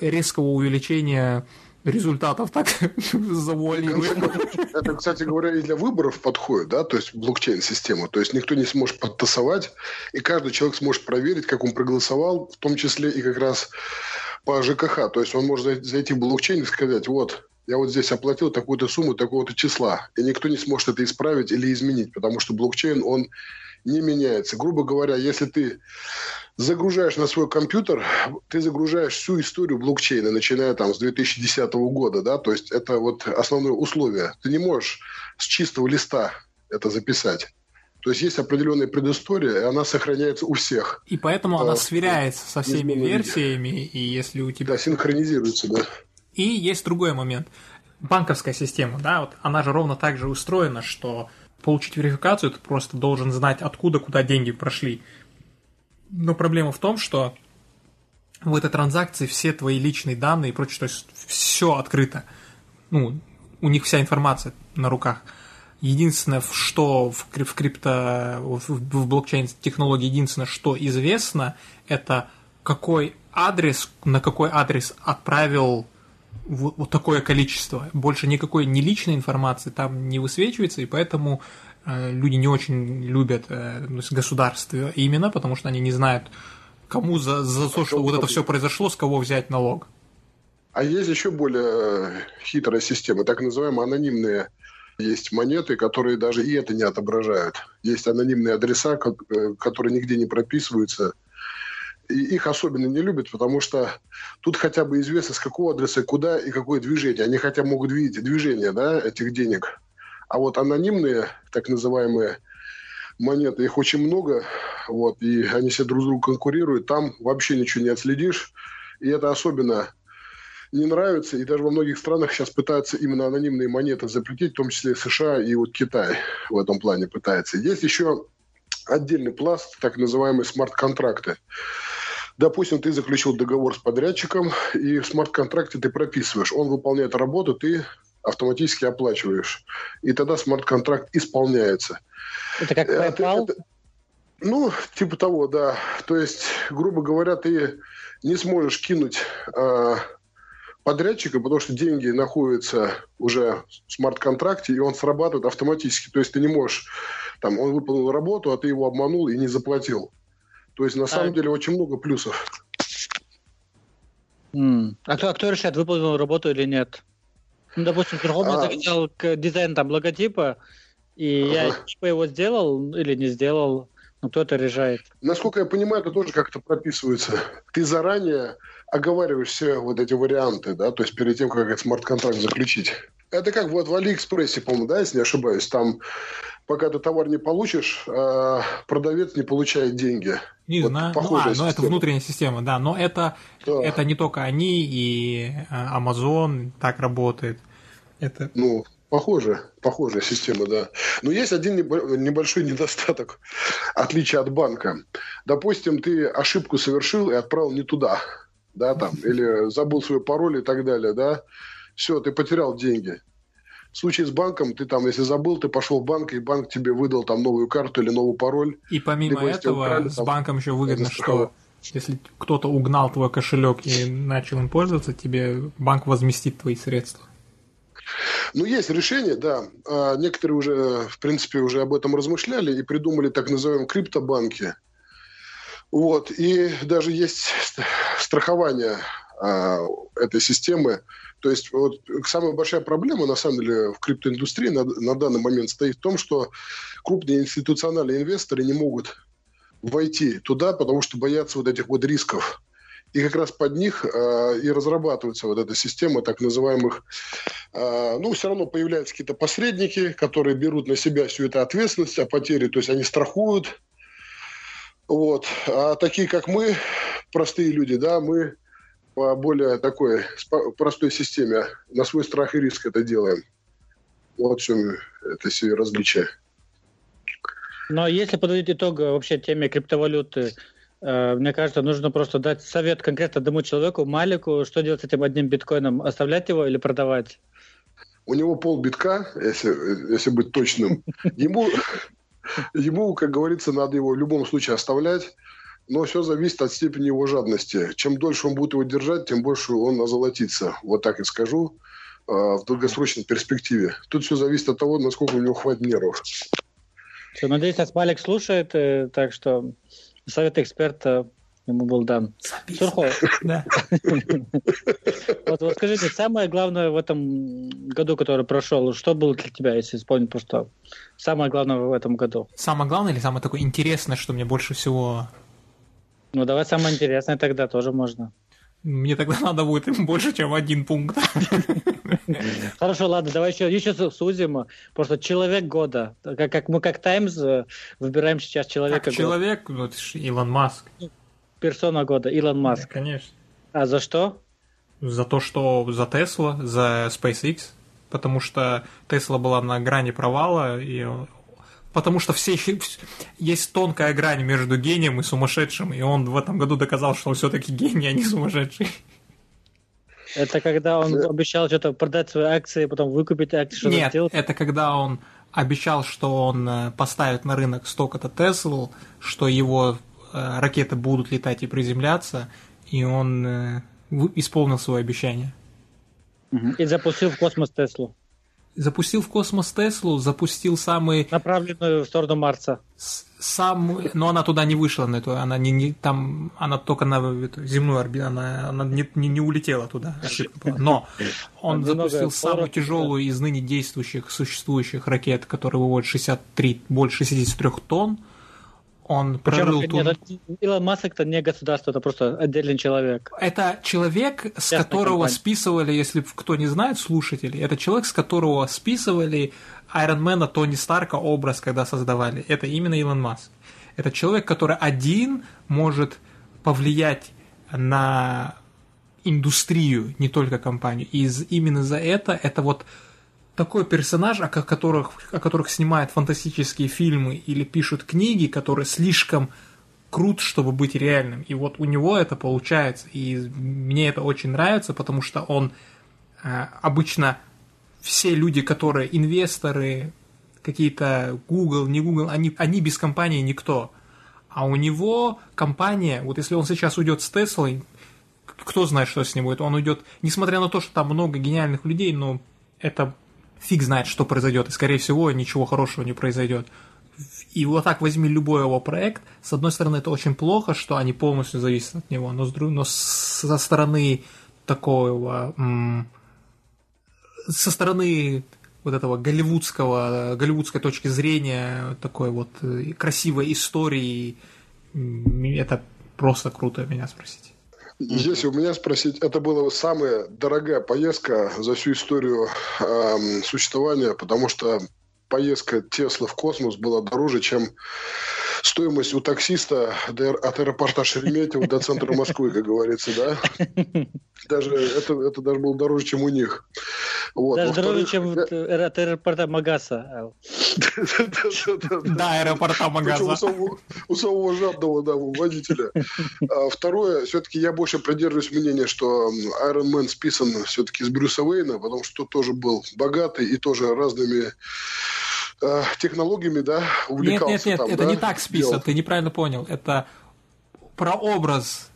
резкого увеличения результатов так завуалируем. Это, кстати говоря, и для выборов подходит, да, то есть блокчейн-система. То есть никто не сможет подтасовать, и каждый человек сможет проверить, как он проголосовал, в том числе и как раз по ЖКХ. То есть он может зайти в блокчейн и сказать, вот, я вот здесь оплатил такую-то сумму, такого-то числа. И никто не сможет это исправить или изменить, потому что блокчейн, он не меняется. Грубо говоря, если ты загружаешь на свой компьютер, ты загружаешь всю историю блокчейна, начиная там с 2010 года, да, то есть это вот основное условие. Ты не можешь с чистого листа это записать. То есть есть определенная предыстория, и она сохраняется у всех. И поэтому а, она сверяется со всеми версиями, и если у тебя... Да, синхронизируется, да. И есть другой момент. Банковская система, да, вот она же ровно так же устроена, что получить верификацию, ты просто должен знать, откуда, куда деньги прошли. Но проблема в том, что в этой транзакции все твои личные данные и прочее, то есть все открыто. Ну, у них вся информация на руках. Единственное, что в, в крипто, в, в блокчейн-технологии единственное, что известно, это какой адрес, на какой адрес отправил вот, вот такое количество. Больше никакой не личной информации там не высвечивается, и поэтому э, люди не очень любят э, государство именно, потому что они не знают, кому за, за то, что вот это все произошло, с кого взять налог. А есть еще более э, хитрая система, так называемые анонимные есть монеты, которые даже и это не отображают. Есть анонимные адреса, э, которые нигде не прописываются – и их особенно не любят, потому что тут хотя бы известно, с какого адреса куда и какое движение. Они хотя могут видеть движение да, этих денег. А вот анонимные, так называемые, монеты, их очень много, вот, и они все друг с другом конкурируют, там вообще ничего не отследишь, и это особенно не нравится, и даже во многих странах сейчас пытаются именно анонимные монеты запретить, в том числе США и вот Китай в этом плане пытается. Есть еще отдельный пласт, так называемые смарт-контракты. Допустим, ты заключил договор с подрядчиком, и в смарт-контракте ты прописываешь, он выполняет работу, ты автоматически оплачиваешь. И тогда смарт-контракт исполняется. Это как PayPal? Это, это, ну, типа того, да. То есть, грубо говоря, ты не сможешь кинуть э, подрядчика, потому что деньги находятся уже в смарт-контракте, и он срабатывает автоматически. То есть ты не можешь, там, он выполнил работу, а ты его обманул и не заплатил. То есть, на самом а... деле, очень много плюсов. Mm. А, кто, а кто решает, выполнил работу или нет? Ну, допустим, Верховный а... захотел к дизайн там логотипа, и ага. я типа его сделал или не сделал, но кто это решает. Насколько я понимаю, это тоже как-то прописывается. Ты заранее оговариваешь все вот эти варианты, да, то есть перед тем, как этот смарт-контракт заключить. Это как вот в Алиэкспрессе, по-моему, да, если не ошибаюсь, там пока ты товар не получишь, а продавец не получает деньги. Не вот знаю. Ну, а, но это внутренняя система, да. Но это, да. это не только они и а, Amazon так работает. Это... Ну, похоже, похожая система, да. Но есть один небольшой недостаток, отличие от банка. Допустим, ты ошибку совершил и отправил не туда, да, там, или забыл свой пароль и так далее, да все, ты потерял деньги. В случае с банком, ты там, если забыл, ты пошел в банк, и банк тебе выдал там новую карту или новый пароль. И помимо Либо, этого, украли, с там, банком еще выгодно, что если кто-то угнал твой кошелек и начал им пользоваться, тебе банк возместит твои средства. Ну, есть решение, да. А некоторые уже, в принципе, уже об этом размышляли и придумали так называемые криптобанки. Вот. И даже есть страхование а, этой системы то есть вот самая большая проблема, на самом деле, в криптоиндустрии на, на данный момент стоит в том, что крупные институциональные инвесторы не могут войти туда, потому что боятся вот этих вот рисков. И как раз под них э, и разрабатывается вот эта система так называемых... Э, ну, все равно появляются какие-то посредники, которые берут на себя всю эту ответственность о потере, то есть они страхуют. Вот. А такие, как мы, простые люди, да, мы по более такой простой системе на свой страх и риск это делаем. Вот в чем это все различие. Но если подводить итог вообще теме криптовалюты, э, мне кажется, нужно просто дать совет конкретно одному человеку, Малику, что делать с этим одним биткоином, оставлять его или продавать? У него пол битка, если, если быть точным. Ему, ему, как говорится, надо его в любом случае оставлять но все зависит от степени его жадности. Чем дольше он будет его держать, тем больше он озолотится. Вот так и скажу а, в долгосрочной перспективе. Тут все зависит от того, насколько у него хватит нервов. Все, надеюсь, нас Малик слушает, э, так что совет эксперта ему был дан. Сурхо. Да. Вот, вот скажите, самое главное в этом году, который прошел, что было для тебя, если вспомнить просто самое главное в этом году? Самое главное или самое такое интересное, что мне больше всего ну, давай самое интересное тогда тоже можно. Мне тогда надо будет больше, чем один пункт. Хорошо, ладно, давай еще, еще сузим. Просто человек года. Как, как мы как Таймс э, выбираем сейчас человека как человек, года. вот Илон Маск. Персона года, Илон Маск. Да, конечно. А за что? За то, что за Тесла, за SpaceX. Потому что Тесла была на грани провала, и потому что все есть тонкая грань между гением и сумасшедшим, и он в этом году доказал, что он все-таки гений, а не сумасшедший. Это когда он обещал что-то продать свои акции, потом выкупить акции, что-то Нет, сделать? это когда он обещал, что он э, поставит на рынок столько-то Тесл, что его э, ракеты будут летать и приземляться, и он э, исполнил свое обещание. И запустил в космос Теслу. Запустил в космос Теслу, запустил самый... Направленную в сторону Марса. Сам, но она туда не вышла, на эту, она не, не там, она только на эту земную орбиту, она, она не, не, не улетела туда, Но он запустил самую тяжелую из ныне действующих, существующих ракет, которая выводит 63, больше 63 тонн, он прорыл Причем, нет, Илон Маск это не государство, это просто отдельный человек. Это человек, с которого компания. списывали, если кто не знает, слушатели, это человек, с которого списывали Айронмена Тони Старка образ, когда создавали. Это именно Илон Маск. Это человек, который один может повлиять на индустрию, не только компанию. И именно за это это вот такой персонаж, о которых, о которых снимают фантастические фильмы или пишут книги, который слишком крут, чтобы быть реальным. И вот у него это получается. И мне это очень нравится, потому что он э, обычно все люди, которые инвесторы, какие-то Google, не Google, они, они без компании никто. А у него компания, вот если он сейчас уйдет с Теслой, кто знает, что с ним будет, он уйдет, несмотря на то, что там много гениальных людей, но это фиг знает, что произойдет, и, скорее всего, ничего хорошего не произойдет. и вот так возьми любой его проект, с одной стороны, это очень плохо, что они полностью зависят от него, но, с другой, но со стороны такого, со стороны вот этого голливудского, голливудской точки зрения, такой вот э, красивой истории, это просто круто меня спросить. Если у меня спросить, это была самая дорогая поездка за всю историю э, существования, потому что поездка Тесла в космос была дороже, чем стоимость у таксиста от аэропорта Шереметьево до центра Москвы, как говорится, да? Даже, это, это даже было дороже, чем у них. Вот. Даже дороже, чем я... от аэропорта Магаса. Да, аэропорта Магаса. У самого жадного да, водителя. А второе, все-таки я больше придерживаюсь мнения, что Iron Man списан все-таки с Брюса Уэйна, потому что тоже был богатый и тоже разными э, технологиями, да, увлекался. Нет, нет, нет, там, это да, не так списан, делал. ты неправильно понял. Это прообраз,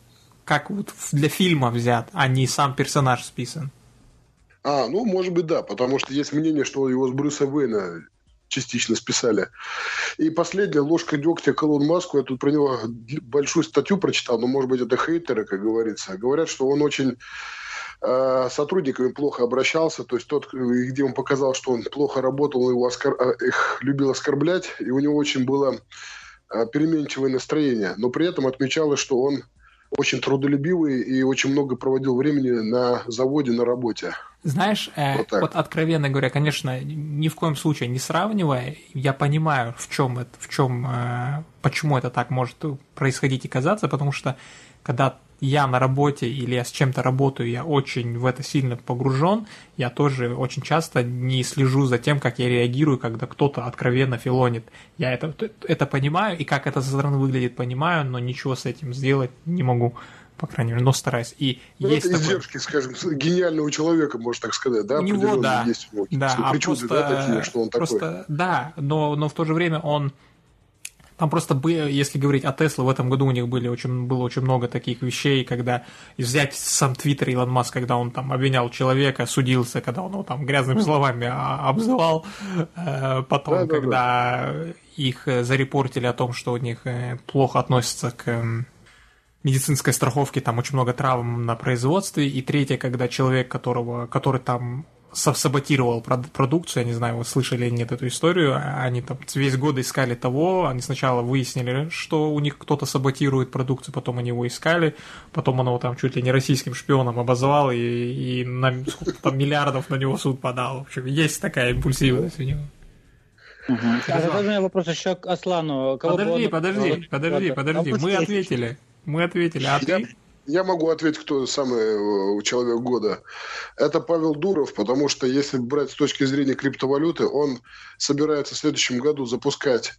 как вот для фильма взят, а не сам персонаж списан. А, ну, может быть, да, потому что есть мнение, что его с Брюса Уэйна частично списали. И последняя ложка дегтя к Илону Маску. Я тут про него большую статью прочитал, но, может быть, это хейтеры, как говорится. Говорят, что он очень э, сотрудниками плохо обращался, то есть тот, где он показал, что он плохо работал, его оскор... Э, их любил оскорблять, и у него очень было э, переменчивое настроение. Но при этом отмечалось, что он очень трудолюбивый и очень много проводил времени на заводе, на работе. Знаешь, э, вот, вот откровенно говоря, конечно, ни в коем случае не сравнивая, я понимаю, в чем это, в чем, э, почему это так может происходить и казаться, потому что когда я на работе или я с чем-то работаю, я очень в это сильно погружен, я тоже очень часто не слежу за тем, как я реагирую, когда кто-то откровенно филонит. Я это, это понимаю, и как это со стороны выглядит, понимаю, но ничего с этим сделать не могу по крайней мере, но стараюсь. И ну, есть это издержки, такой... скажем, гениального человека, можно так сказать, да? У него, да. Есть у него да, а просто, да, такие, что он просто, такой. Да, но, но в то же время он там просто, если говорить о Тесле, в этом году у них были очень, было очень много таких вещей, когда взять сам Твиттер Илон Маск, когда он там обвинял человека, судился, когда он его там грязными словами обзывал, э, потом, да, когда да, да. их зарепортили о том, что у них э, плохо относятся к медицинской страховке, там очень много травм на производстве, и третье, когда человек, которого, который там саботировал продукцию, я не знаю, вы слышали или нет эту историю, они там весь год искали того, они сначала выяснили, что у них кто-то саботирует продукцию, потом они его искали, потом он его там чуть ли не российским шпионом обозвал, и, и на там миллиардов на него суд подал. В общем, есть такая импульсивность у него. Угу. А у меня вопрос еще к Аслану. Кого подожди, он... подожди, подожди, подожди, мы ответили. Мы ответили, а ты? Я могу ответить, кто самый э, человек года. Это Павел Дуров, потому что если брать с точки зрения криптовалюты, он собирается в следующем году запускать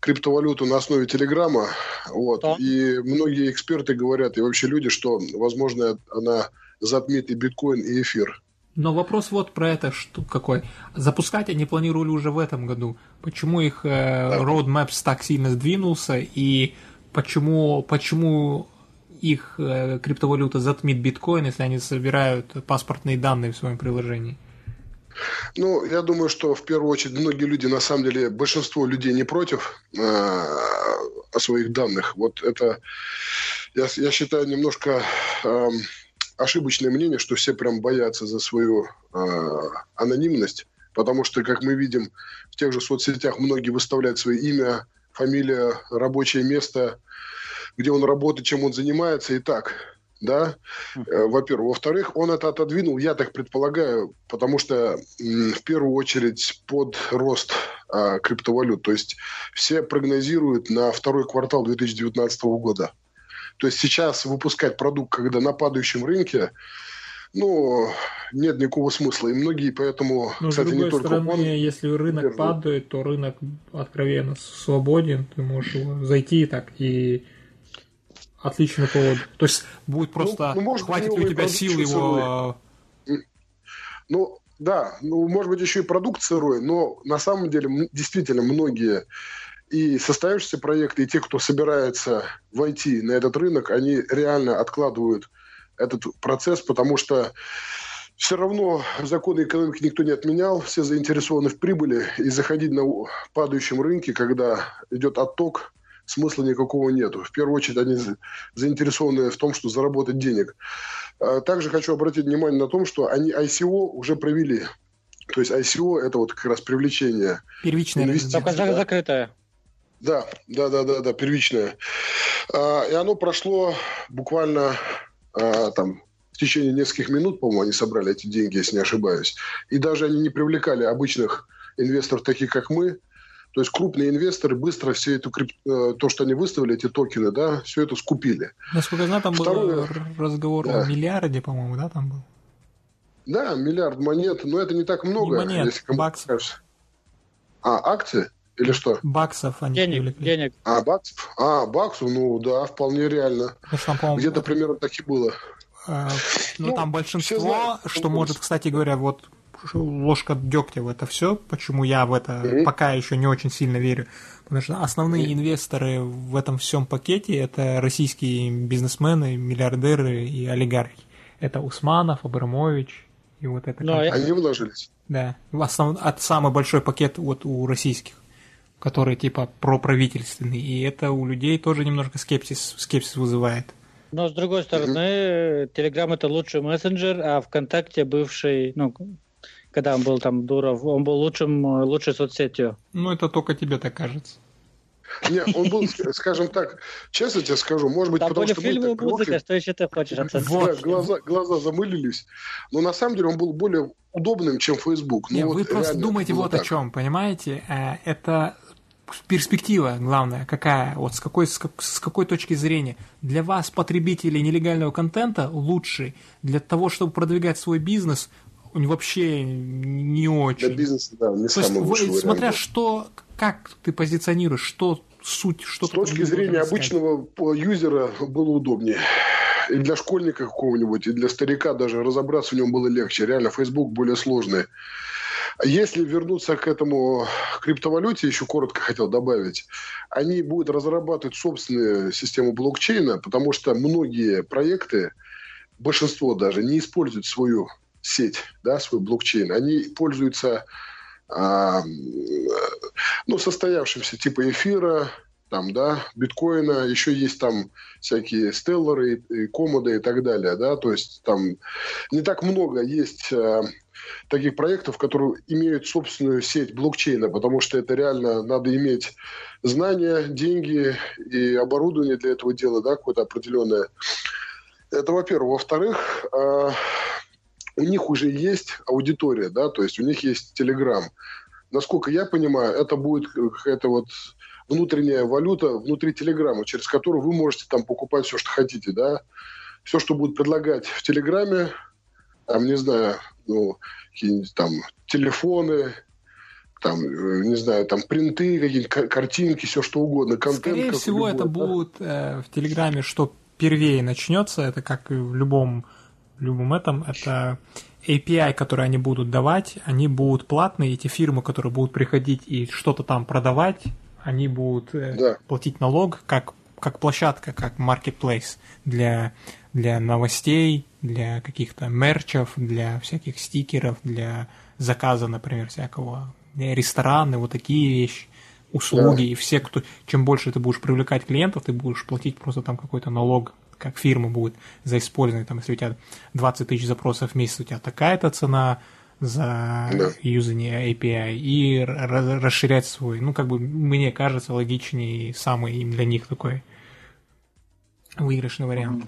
криптовалюту на основе Телеграма. Вот. Да. И многие эксперты говорят, и вообще люди, что, возможно, она затмит и биткоин, и эфир. Но вопрос вот про это что какой. Запускать они планировали уже в этом году. Почему их э, roadmaps так сильно сдвинулся и почему, почему их э, криптовалюта затмит биткоин, если они собирают паспортные данные в своем приложении? Ну, я думаю, что в первую очередь многие люди, на самом деле, большинство людей не против э, о своих данных. Вот это, я, я считаю, немножко э, ошибочное мнение, что все прям боятся за свою э, анонимность, потому что, как мы видим, в тех же соцсетях многие выставляют свое имя, фамилия, рабочее место, где он работает, чем он занимается и так. Да, э, во-первых. Во-вторых, он это отодвинул, я так предполагаю, потому что в первую очередь под рост а, криптовалют. То есть все прогнозируют на второй квартал 2019 года. То есть сейчас выпускать продукт, когда на падающем рынке, ну, нет никакого смысла. И многие поэтому, Но, кстати, с другой не только стороны, он, если рынок держит. падает, то рынок откровенно свободен, ты можешь зайти так и отличный повод. То есть будет ну, просто ну, ну, может, хватит ли у тебя сил его. Ну, да, ну, может быть, еще и продукт сырой, но на самом деле действительно многие и состоявшиеся проекты, и те, кто собирается войти на этот рынок, они реально откладывают этот процесс, потому что все равно законы экономики никто не отменял, все заинтересованы в прибыли, и заходить на падающем рынке, когда идет отток, смысла никакого нету. В первую очередь они заинтересованы в том, что заработать денег. А также хочу обратить внимание на том, что они ICO уже провели. То есть ICO – это вот как раз привлечение Первичная инвестиций. Только да. закрытая. Да, да, да, да, да, первичное. А, и оно прошло буквально а, там в течение нескольких минут, по-моему, они собрали эти деньги, если не ошибаюсь. И даже они не привлекали обычных инвесторов, таких как мы. То есть крупные инвесторы быстро все это, э, то, что они выставили, эти токены, да, все это скупили. Насколько я знаю, там Второе, был разговор да. о миллиарде, по-моему, да, там был? Да, миллиард монет, но это не так много. Не монет, если баксов. А, акции? Или что? Баксов они денег, привлекли. денег. А, баксов? А, баксов, ну да, вполне реально. Где-то примерно так и было. А, ну, ну, там большинство, знают, что может, кстати говоря, вот ложка дегтя в это все, почему я в это mm-hmm. пока еще не очень сильно верю. Потому что основные mm-hmm. инвесторы в этом всем пакете это российские бизнесмены, миллиардеры и олигархи. Это Усманов, Абрамович и вот это. Но Они вложились. Да. Основ... От самый большой пакет вот у российских, которые типа проправительственные. И это у людей тоже немножко скепсис, скепсис вызывает. Но с другой стороны, Телеграм это лучший мессенджер, а ВКонтакте бывший, ну, когда он был там Дуров, он был лучшим, лучшей соцсетью. Ну, это только тебе так кажется. Не, он был, скажем так, честно тебе скажу, может быть, Там потому были что фильмы, музыка, что еще ты хочешь от вот. глаза, глаза замылились. Но на самом деле он был более удобным, чем Facebook. Ну, Не, вот вы просто думаете вот так. о чем, понимаете? Э, это перспектива главная какая, вот с какой, с, как, с какой точки зрения. Для вас, потребителей нелегального контента, лучший. Для того, чтобы продвигать свой бизнес, вообще не очень. Для бизнеса, да, не То самый есть, лучший Смотря вариант. что, как ты позиционируешь, что суть, что С точки зрения обычного юзера было удобнее. И для школьника какого-нибудь, и для старика даже разобраться в нем было легче. Реально, Facebook более сложный. Если вернуться к этому криптовалюте, еще коротко хотел добавить, они будут разрабатывать собственную систему блокчейна, потому что многие проекты, большинство даже, не используют свою сеть, да, свой блокчейн. Они пользуются а, ну, состоявшимся типа эфира, там, да, биткоина, еще есть там всякие стеллары, и комоды и так далее, да, то есть там не так много есть э, таких проектов, которые имеют собственную сеть блокчейна, потому что это реально надо иметь знания, деньги и оборудование для этого дела, да, какое-то определенное. Это, во-первых. Во-вторых, э, у них уже есть аудитория, да, то есть у них есть Telegram. Насколько я понимаю, это будет какая-то вот внутренняя валюта внутри Телеграма, через которую вы можете там покупать все, что хотите, да. Все, что будут предлагать в Телеграме, там, не знаю, ну, какие-нибудь там телефоны, там, э, не знаю, там принты, какие-нибудь картинки, все что угодно, контент. Скорее всего, любой, это да? будет э, в Телеграме, что первее начнется, это как и в любом, любом этом, это API, которые они будут давать, они будут платные, эти фирмы, которые будут приходить и что-то там продавать, они будут э, да. платить налог как, как площадка, как marketplace для, для новостей, для каких-то мерчев, для всяких стикеров, для заказа, например, всякого, рестораны, вот такие вещи, услуги, да. и все, кто, чем больше ты будешь привлекать клиентов, ты будешь платить просто там какой-то налог, как фирма будет за использование, там, если у тебя 20 тысяч запросов в месяц, у тебя такая-то цена, за да. юзание API и расширять свой. Ну, как бы, мне кажется, логичнее самый для них такой выигрышный вариант.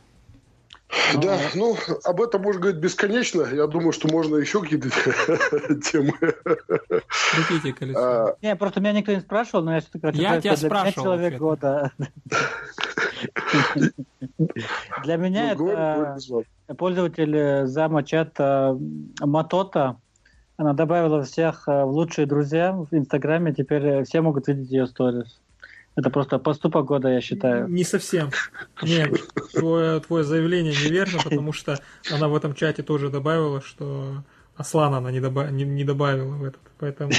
Да, ну, об этом можно говорить бесконечно. Я думаю, что можно еще какие-то темы. Крутите колесо. А... Не, просто меня никто не спрашивал, но я все-таки... Я тебя спрашивал. человек года. Для меня ну, это пользователь зама чата Матота. Она добавила всех э, в лучшие друзья в Инстаграме. Теперь все могут видеть ее сторис. Это просто поступок года, я считаю. Не совсем. Нет, твое, твое заявление неверно, потому что она в этом чате тоже добавила, что Аслан она не, доба- не, не добавила в этот. Поэтому,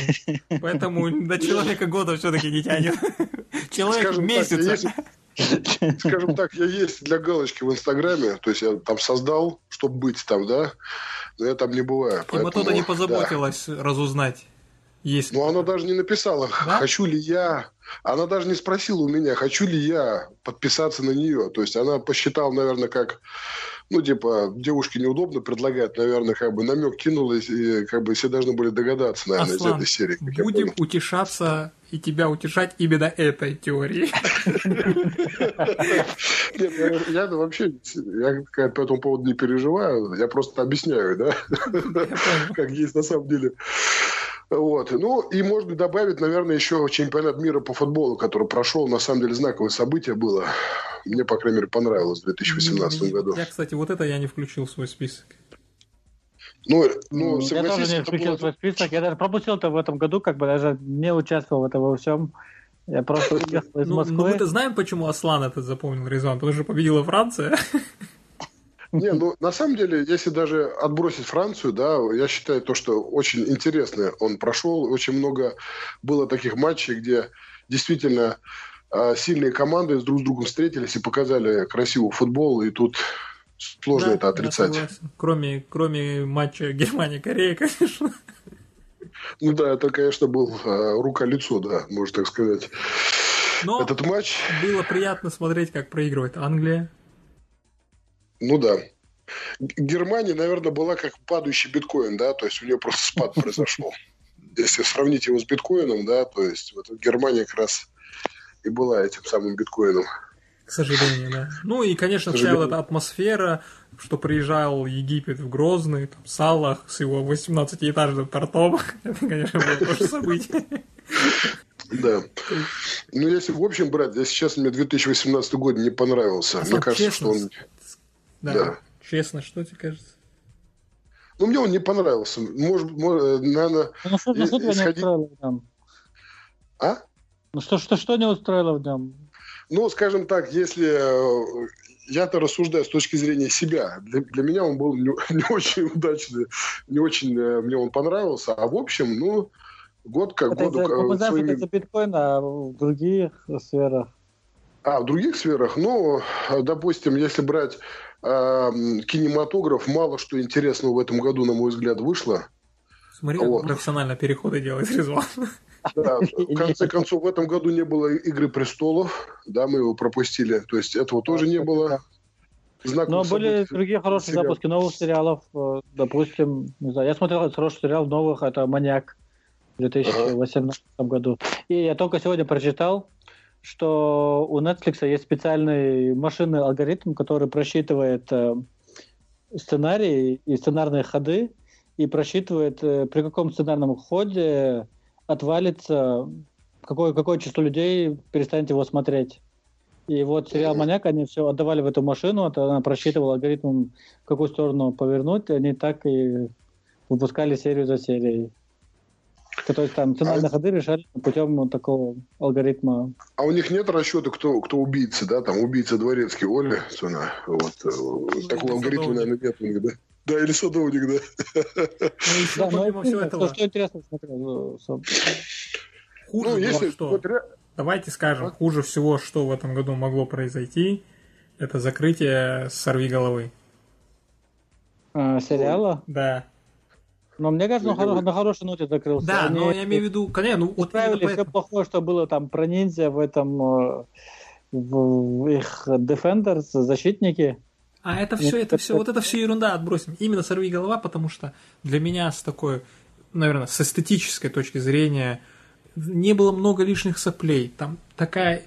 поэтому до человека года все-таки не тянет. Человек Скажем месяца. Так, скажем так, я есть для галочки в Инстаграме, то есть я там создал, чтобы быть там, да, но я там не бываю. И Матода не позаботилась да. разузнать. Есть. Ну, она даже не написала, да? хочу ли я. Она даже не спросила у меня, хочу ли я подписаться на нее. То есть она посчитала, наверное, как ну, типа, девушке неудобно предлагать, наверное, как бы намек кинулась, и как бы все должны были догадаться, наверное, Аслан, из этой серии. Будем утешаться и тебя утешать именно этой теорией. Нет, я вообще, я по этому поводу не переживаю, я просто объясняю, да, как есть на самом деле. Вот. Ну, и можно добавить, наверное, еще чемпионат мира по футболу, который прошел. На самом деле, знаковое событие было. Мне, по крайней мере, понравилось в 2018 году. Я, кстати, вот это я не включил в свой список. Ну, ну, я тоже не включил было... свой список. Я даже пропустил это в этом году, как бы даже не участвовал в этом во всем. Я просто уехал из ну, Москвы. Ну, мы-то знаем, почему Аслан этот запомнил резон, потому что победила Франция. Не, ну на самом деле, если даже отбросить Францию, да, я считаю то, что очень интересно он прошел. Очень много было таких матчей, где действительно э, сильные команды друг с другом встретились и показали красивый футбол, и тут сложно да, это отрицать. Кроме, кроме матча Германия-Корея, конечно. Ну да, это, конечно, был э, рука-лицо, да, можно так сказать. Но Этот матч... было приятно смотреть, как проигрывает Англия. Ну да. Германия, наверное, была как падающий биткоин, да, то есть у нее просто спад произошел. Если сравнить его с биткоином, да, то есть вот Германия как раз и была этим самым биткоином. К сожалению, да. Ну и, конечно, вся эта атмосфера, что приезжал Египет в Грозный, там, Салах с его 18-этажным тортом, это, конечно, было тоже событие. Да. Ну, если в общем брать, если сейчас мне 2018 год не понравился. А мне кажется, что он да. да. Честно, что тебе кажется? Ну, мне он не понравился. Может, может наверное... Ну, что, ну, что тебя исходить... не устроило в нем? А? Ну, что, что, что не устроило в нем? Ну, скажем так, если э, я-то рассуждаю с точки зрения себя. Для, для меня он был не, не очень удачный, не очень э, мне он понравился. А в общем, ну, год как году... Знаем, своими... это биткоин, а в других сферах? А, в других сферах? Ну, допустим, если брать а, кинематограф мало что интересного в этом году, на мой взгляд, вышло. Смотри, вот. профессионально переходы делает Резван. Да, в конце концов, в этом году не было «Игры престолов», да, мы его пропустили, то есть этого тоже не было. Но были другие хорошие сериал. запуски новых сериалов, э, допустим, не знаю, я смотрел хороший сериал новых, это «Маньяк» в 2018 ага. году. И я только сегодня прочитал, что у Netflix есть специальный машинный алгоритм, который просчитывает э, сценарий и сценарные ходы и просчитывает, э, при каком сценарном ходе отвалится, какое, какое число людей перестанет его смотреть. И вот сериал «Маньяк», они все отдавали в эту машину, она просчитывала алгоритм, в какую сторону повернуть, и они так и выпускали серию за серией. То есть там центральные а... ходы решали путем вот такого алгоритма. А у них нет расчета, кто, кто убийца, да? Там убийца дворецкий, Оля, Суна. Вот. Э, ну, Такого алгоритма, наверное, нет у них, да? Да, или садовник, да. Ну, еще да, помимо всего этого... Что интересно смотрел? Ну, хуже ну, если... что? Вот... Давайте скажем, хуже всего, что в этом году могло произойти, это закрытие «Сорви головы». А, сериала? Да. Но мне кажется, он хоро- на хорошей ноте закрылся. Да, Они но я имею в виду, конечно, ну вот правили все плохое, что было там про ниндзя в этом э, в их Defenders, защитники. А это все, это все, вот это все ерунда отбросим. Именно сорви голова, потому что для меня с такой, наверное, с эстетической точки зрения не было много лишних соплей. Там такая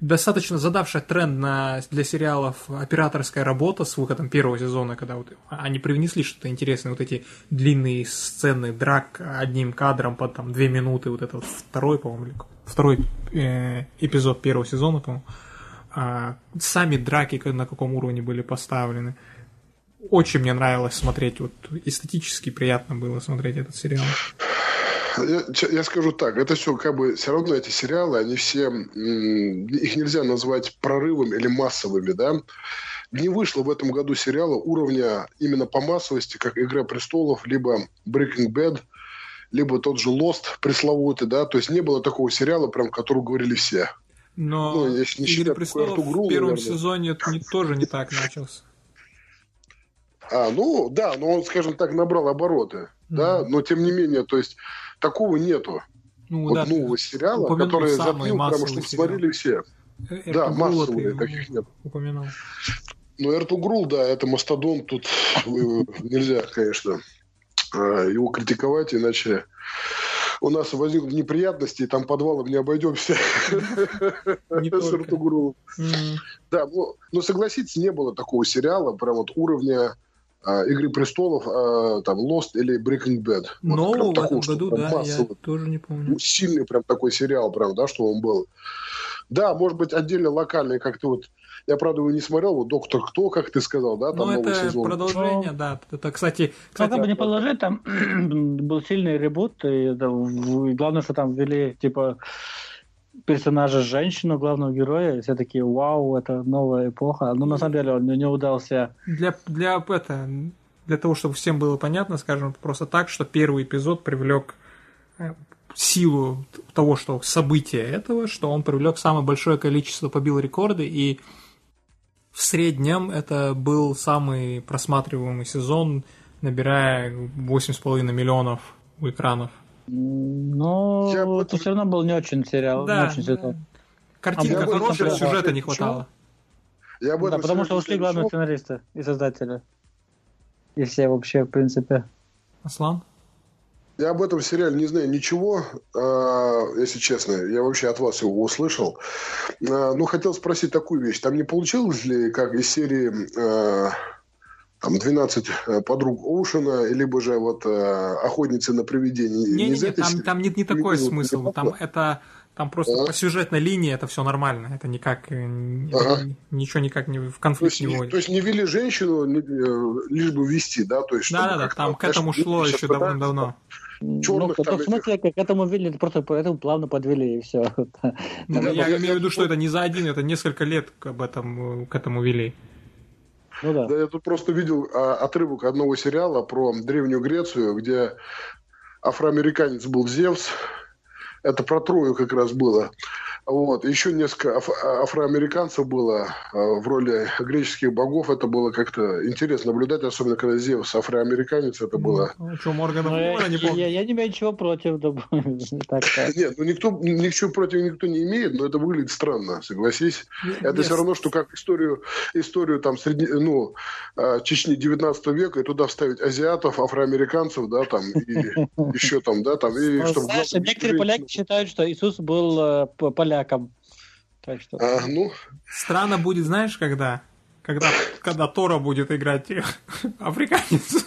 достаточно задавшая тренд на, для сериалов операторская работа с выходом первого сезона, когда вот они привнесли что-то интересное, вот эти длинные сцены драк одним кадром по там две минуты, вот это вот второй, по-моему, второй э, эпизод первого сезона, по-моему. А, сами драки на каком уровне были поставлены. Очень мне нравилось смотреть, вот эстетически приятно было смотреть этот сериал. Я, я скажу так, это все как бы все равно эти сериалы, они все их нельзя назвать прорывами или массовыми, да. Не вышло в этом году сериала уровня именно по массовости, как «Игра престолов», либо «Breaking Bad», либо тот же «Lost» пресловутый, да, то есть не было такого сериала, прям, который говорили все. Но ну, если не «Игры престолов» Гру, в первом наверное. сезоне не, тоже не так начался. А, ну, да, но он, скажем так, набрал обороты, mm-hmm. да, но тем не менее, то есть такого нету. Ну, вот да, нового сериала, который забил, прямо чтобы смотрели все. Эртугрула да, массовые, таких нет. Упоминал. Ну, Эртугрул, да, это мастодон, тут нельзя, конечно, а, его критиковать, иначе у нас возникнут неприятности, и там подвалом не обойдемся с Эртугрулом. Да, но согласитесь, не было такого сериала, прям вот уровня Игры престолов, а, там Lost или Breaking Bad. Но вот, в такого, этом году, да, массовый, я тоже не помню. Сильный прям такой сериал, прям, да, что он был. Да, может быть, отдельно локальный, как-то вот я, правда, его не смотрел, вот «Доктор Кто», как ты сказал, да, там ну, новый это сезон. продолжение, Но... да. Это, кстати... кстати как бы не положить, там был сильный ребут, и, да, главное, что там ввели, типа, персонажа женщину, главного героя, все такие, вау, это новая эпоха. Но на самом деле он не удался. Для, для, это, для того, чтобы всем было понятно, скажем просто так, что первый эпизод привлек э, силу того, что события этого, что он привлек самое большое количество, побил рекорды, и в среднем это был самый просматриваемый сезон, набирая 8,5 миллионов экранов. Но я это все равно был не очень сериал, да, не очень сезон. Картинка а хорошая, сюжета не хватало. Я да, потому что ушли главные сценаристы и создатели. И все вообще, в принципе. Аслан? Я об этом сериале не знаю ничего, а, если честно. Я вообще от вас его услышал. А, ну, хотел спросить такую вещь. Там не получилось ли, как из серии а, там 12 э, подруг Оушена, либо же вот охотницы на привидения. Не, не, не, там, там не, не такой не смысл. Там это там просто а? по сюжетной линии это все нормально. Это никак э, ага. ничего никак не в конфликт то есть, не вводит. То есть не вели женщину э, лишь бы вести, да? То есть, да, да, да. Там к этому шло еще давно-давно. Черных, ну, там, в смысле, этих... к этому вели, просто поэтому плавно подвели и все. Ну, я имею в виду, что это не за один, это несколько лет об этом, к этому вели. Ну, да. я тут просто видел а, отрывок одного сериала про Древнюю Грецию, где афроамериканец был Зевс, это про Трою как раз было. Вот. Еще несколько аф- афроамериканцев было э, в роли греческих богов. Это было как-то интересно наблюдать, особенно когда Зевс афроамериканец. Это было... Ну, что, Моргана ну, не помню. Я, я не имею ничего против. Нет, ну никто, ничего против никто не имеет, но это выглядит странно, согласись. Это все равно, что как историю, историю там среди, ну, э, Чечни 19 века и туда вставить азиатов, афроамериканцев, да, там, и еще там, да, там, и чтобы... Некоторые поляки считают, что Иисус был э, поляком. Так что... А, ну... Странно будет, знаешь, когда? Когда, когда Тора будет играть африканец.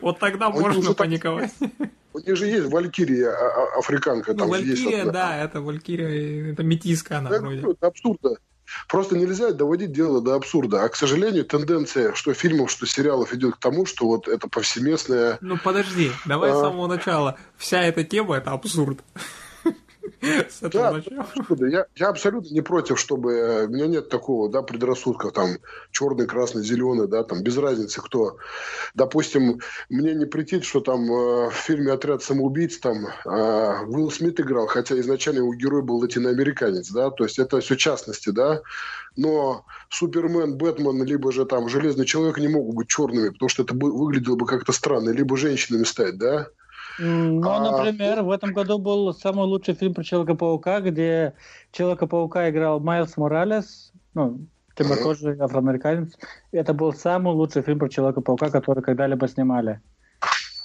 Вот тогда можно паниковать. У них же есть Валькирия а, а, африканка. Ну, Валькирия, да, это Валькирия, это метиска она вроде. Это абсурдно. Просто нельзя доводить дело до абсурда. А, к сожалению, тенденция, что фильмов, что сериалов идет к тому, что вот это повсеместное... Ну, подожди, давай а... с самого начала. Вся эта тема – это абсурд. Да, я, я абсолютно не против, чтобы... Э, у меня нет такого, да, предрассудка, там, черный, красный, зеленый, да, там, без разницы кто. Допустим, мне не претит, что там э, в фильме «Отряд самоубийц» там э, Уилл Смит играл, хотя изначально его герой был латиноамериканец, да, то есть это все частности, да, но Супермен, Бэтмен, либо же там Железный Человек не могут быть черными, потому что это выглядело бы как-то странно, либо женщинами стать, да, ну, а... например, в этом году был самый лучший фильм про Человека-паука, где Человека-паука играл Майлз Моралес, ну, темнокожий афроамериканец. Это был самый лучший фильм про Человека-паука, который когда-либо снимали.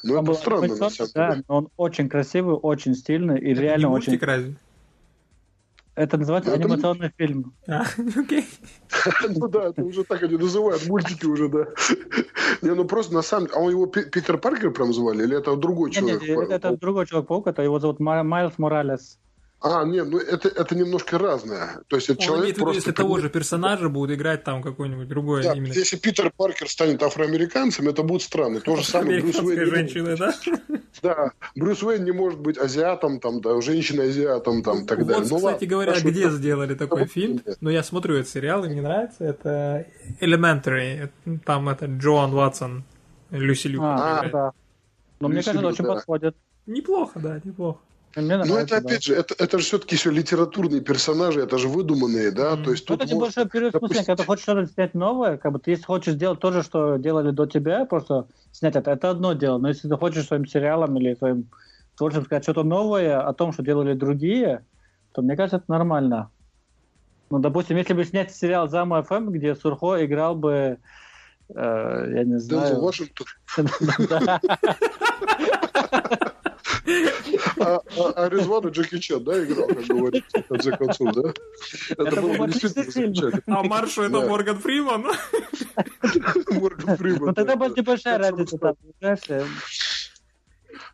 Ну, он это на самом Да, но он очень красивый, очень стильный и это реально не очень... Разве? Это называется это анимационный фильм. А, окей. Ну да, это уже так они называют, мультики уже, да. Не, ну просто на самом деле... А он его Питер Паркер прям звали? Или это другой человек? Нет, это другой Человек-паук, это его зовут Майлз Моралес. А, нет, ну это, это немножко разное. То есть это Он человек просто... Если того же персонажа будет играть там какой-нибудь другой да, именно. Если Питер Паркер станет афроамериканцем, это будет странно. То же самое Брюс Уэйн. женщина, да? Да. Брюс Уэйн не может быть азиатом, там, да, женщиной-азиатом, там, так далее. Вот, ну, кстати говоря, а где сделали такой фильм? Ну, я смотрю этот сериал, и мне нравится. Это Elementary. Там это Джоан Ватсон, Люси Люк. А, да. Но мне кажется, очень подходит. Неплохо, да, неплохо. Ну, это, опять же, это, это же все-таки еще литературные персонажи, это же выдуманные, да, mm. то есть тут... Это может, большой период допустим... когда ты хочешь что-то снять новое, как бы ты, если хочешь сделать то же, что делали до тебя, просто снять это, это одно дело, но если ты хочешь своим сериалом или своим творчеством сказать что-то новое о том, что делали другие, то мне кажется, это нормально. Ну, допустим, если бы снять сериал «Зама ФМ», где Сурхо играл бы, э, я не знаю... Дензел Вашингтон. А, а, а Резван Джеки Чан, да, играл, как говорится, в конце концов, да? Это, было действительно замечательно. А Маршу это Морган Фриман? Морган Фриман. Ну тогда будет небольшая разница там,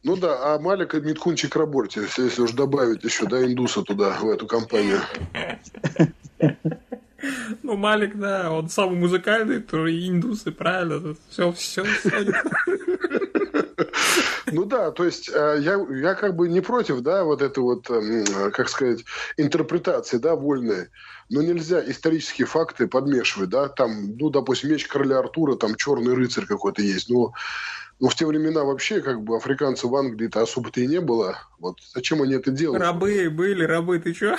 ну да, а Малика Миткун Чакраборти, если уж добавить еще, да, индуса туда, в эту компанию. Ну, Малик, да, он самый музыкальный, то и индусы, правильно, все, все. Ну да, то есть э, я, я как бы не против, да, вот этой вот, эм, как сказать, интерпретации, да, вольной. Но нельзя исторические факты подмешивать, да, там, ну, допустим, меч короля Артура, там черный рыцарь какой-то есть, но ну, в те времена вообще, как бы, африканцев в Англии-то особо-то и не было. Вот зачем они это делают? Рабы были, рабы, ты чё?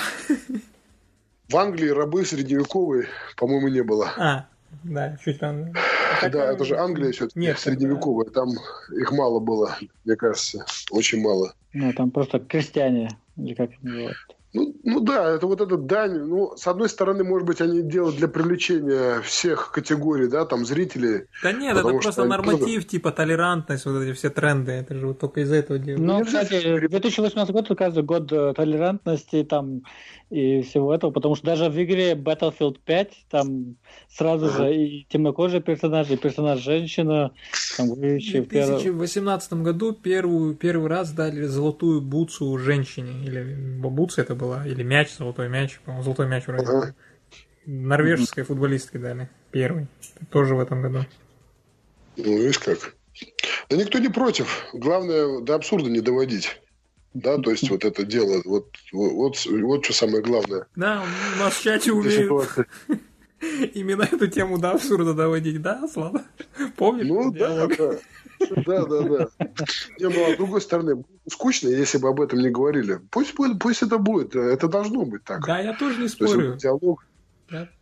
В Англии рабы средневековые, по-моему, не было. А, да, чуть там. Да, это же Англия все-таки Нет, средневековая. Там их мало было, мне кажется, очень мало. Ну, там просто крестьяне, или как это. Ну, ну да, это вот эта дань. Ну, с одной стороны, может быть, они делают для привлечения всех категорий, да, там, зрителей. Да нет, это просто норматив, тоже... типа толерантность, вот эти все тренды, это же вот только из-за этого делают. Ну, кстати, 2018 год, каждый год э, толерантности, там, и всего этого, потому что даже в игре Battlefield 5 там сразу же и темнокожие персонажи, и персонаж женщина. Там, в 2018 году первую, первый раз дали золотую бутсу женщине, или бабуца это была, или мяч, золотой мяч, по-моему, золотой мяч вроде. Ага. Норвежской футболистке дали, первый, тоже в этом году. Ну, видишь как. Да никто не против. Главное, до абсурда не доводить. Да, то есть вот это дело, вот, вот, вот, что самое главное. Да, у нас в чате умеют именно эту тему до абсурда доводить, да, Слава? Помнишь? Ну, да, да. Да, да, да. Не, ну, а с другой стороны, скучно, если бы об этом не говорили. Пусть, будет, пусть это будет, это должно быть так. Да, я тоже не спорю. Есть, диалог,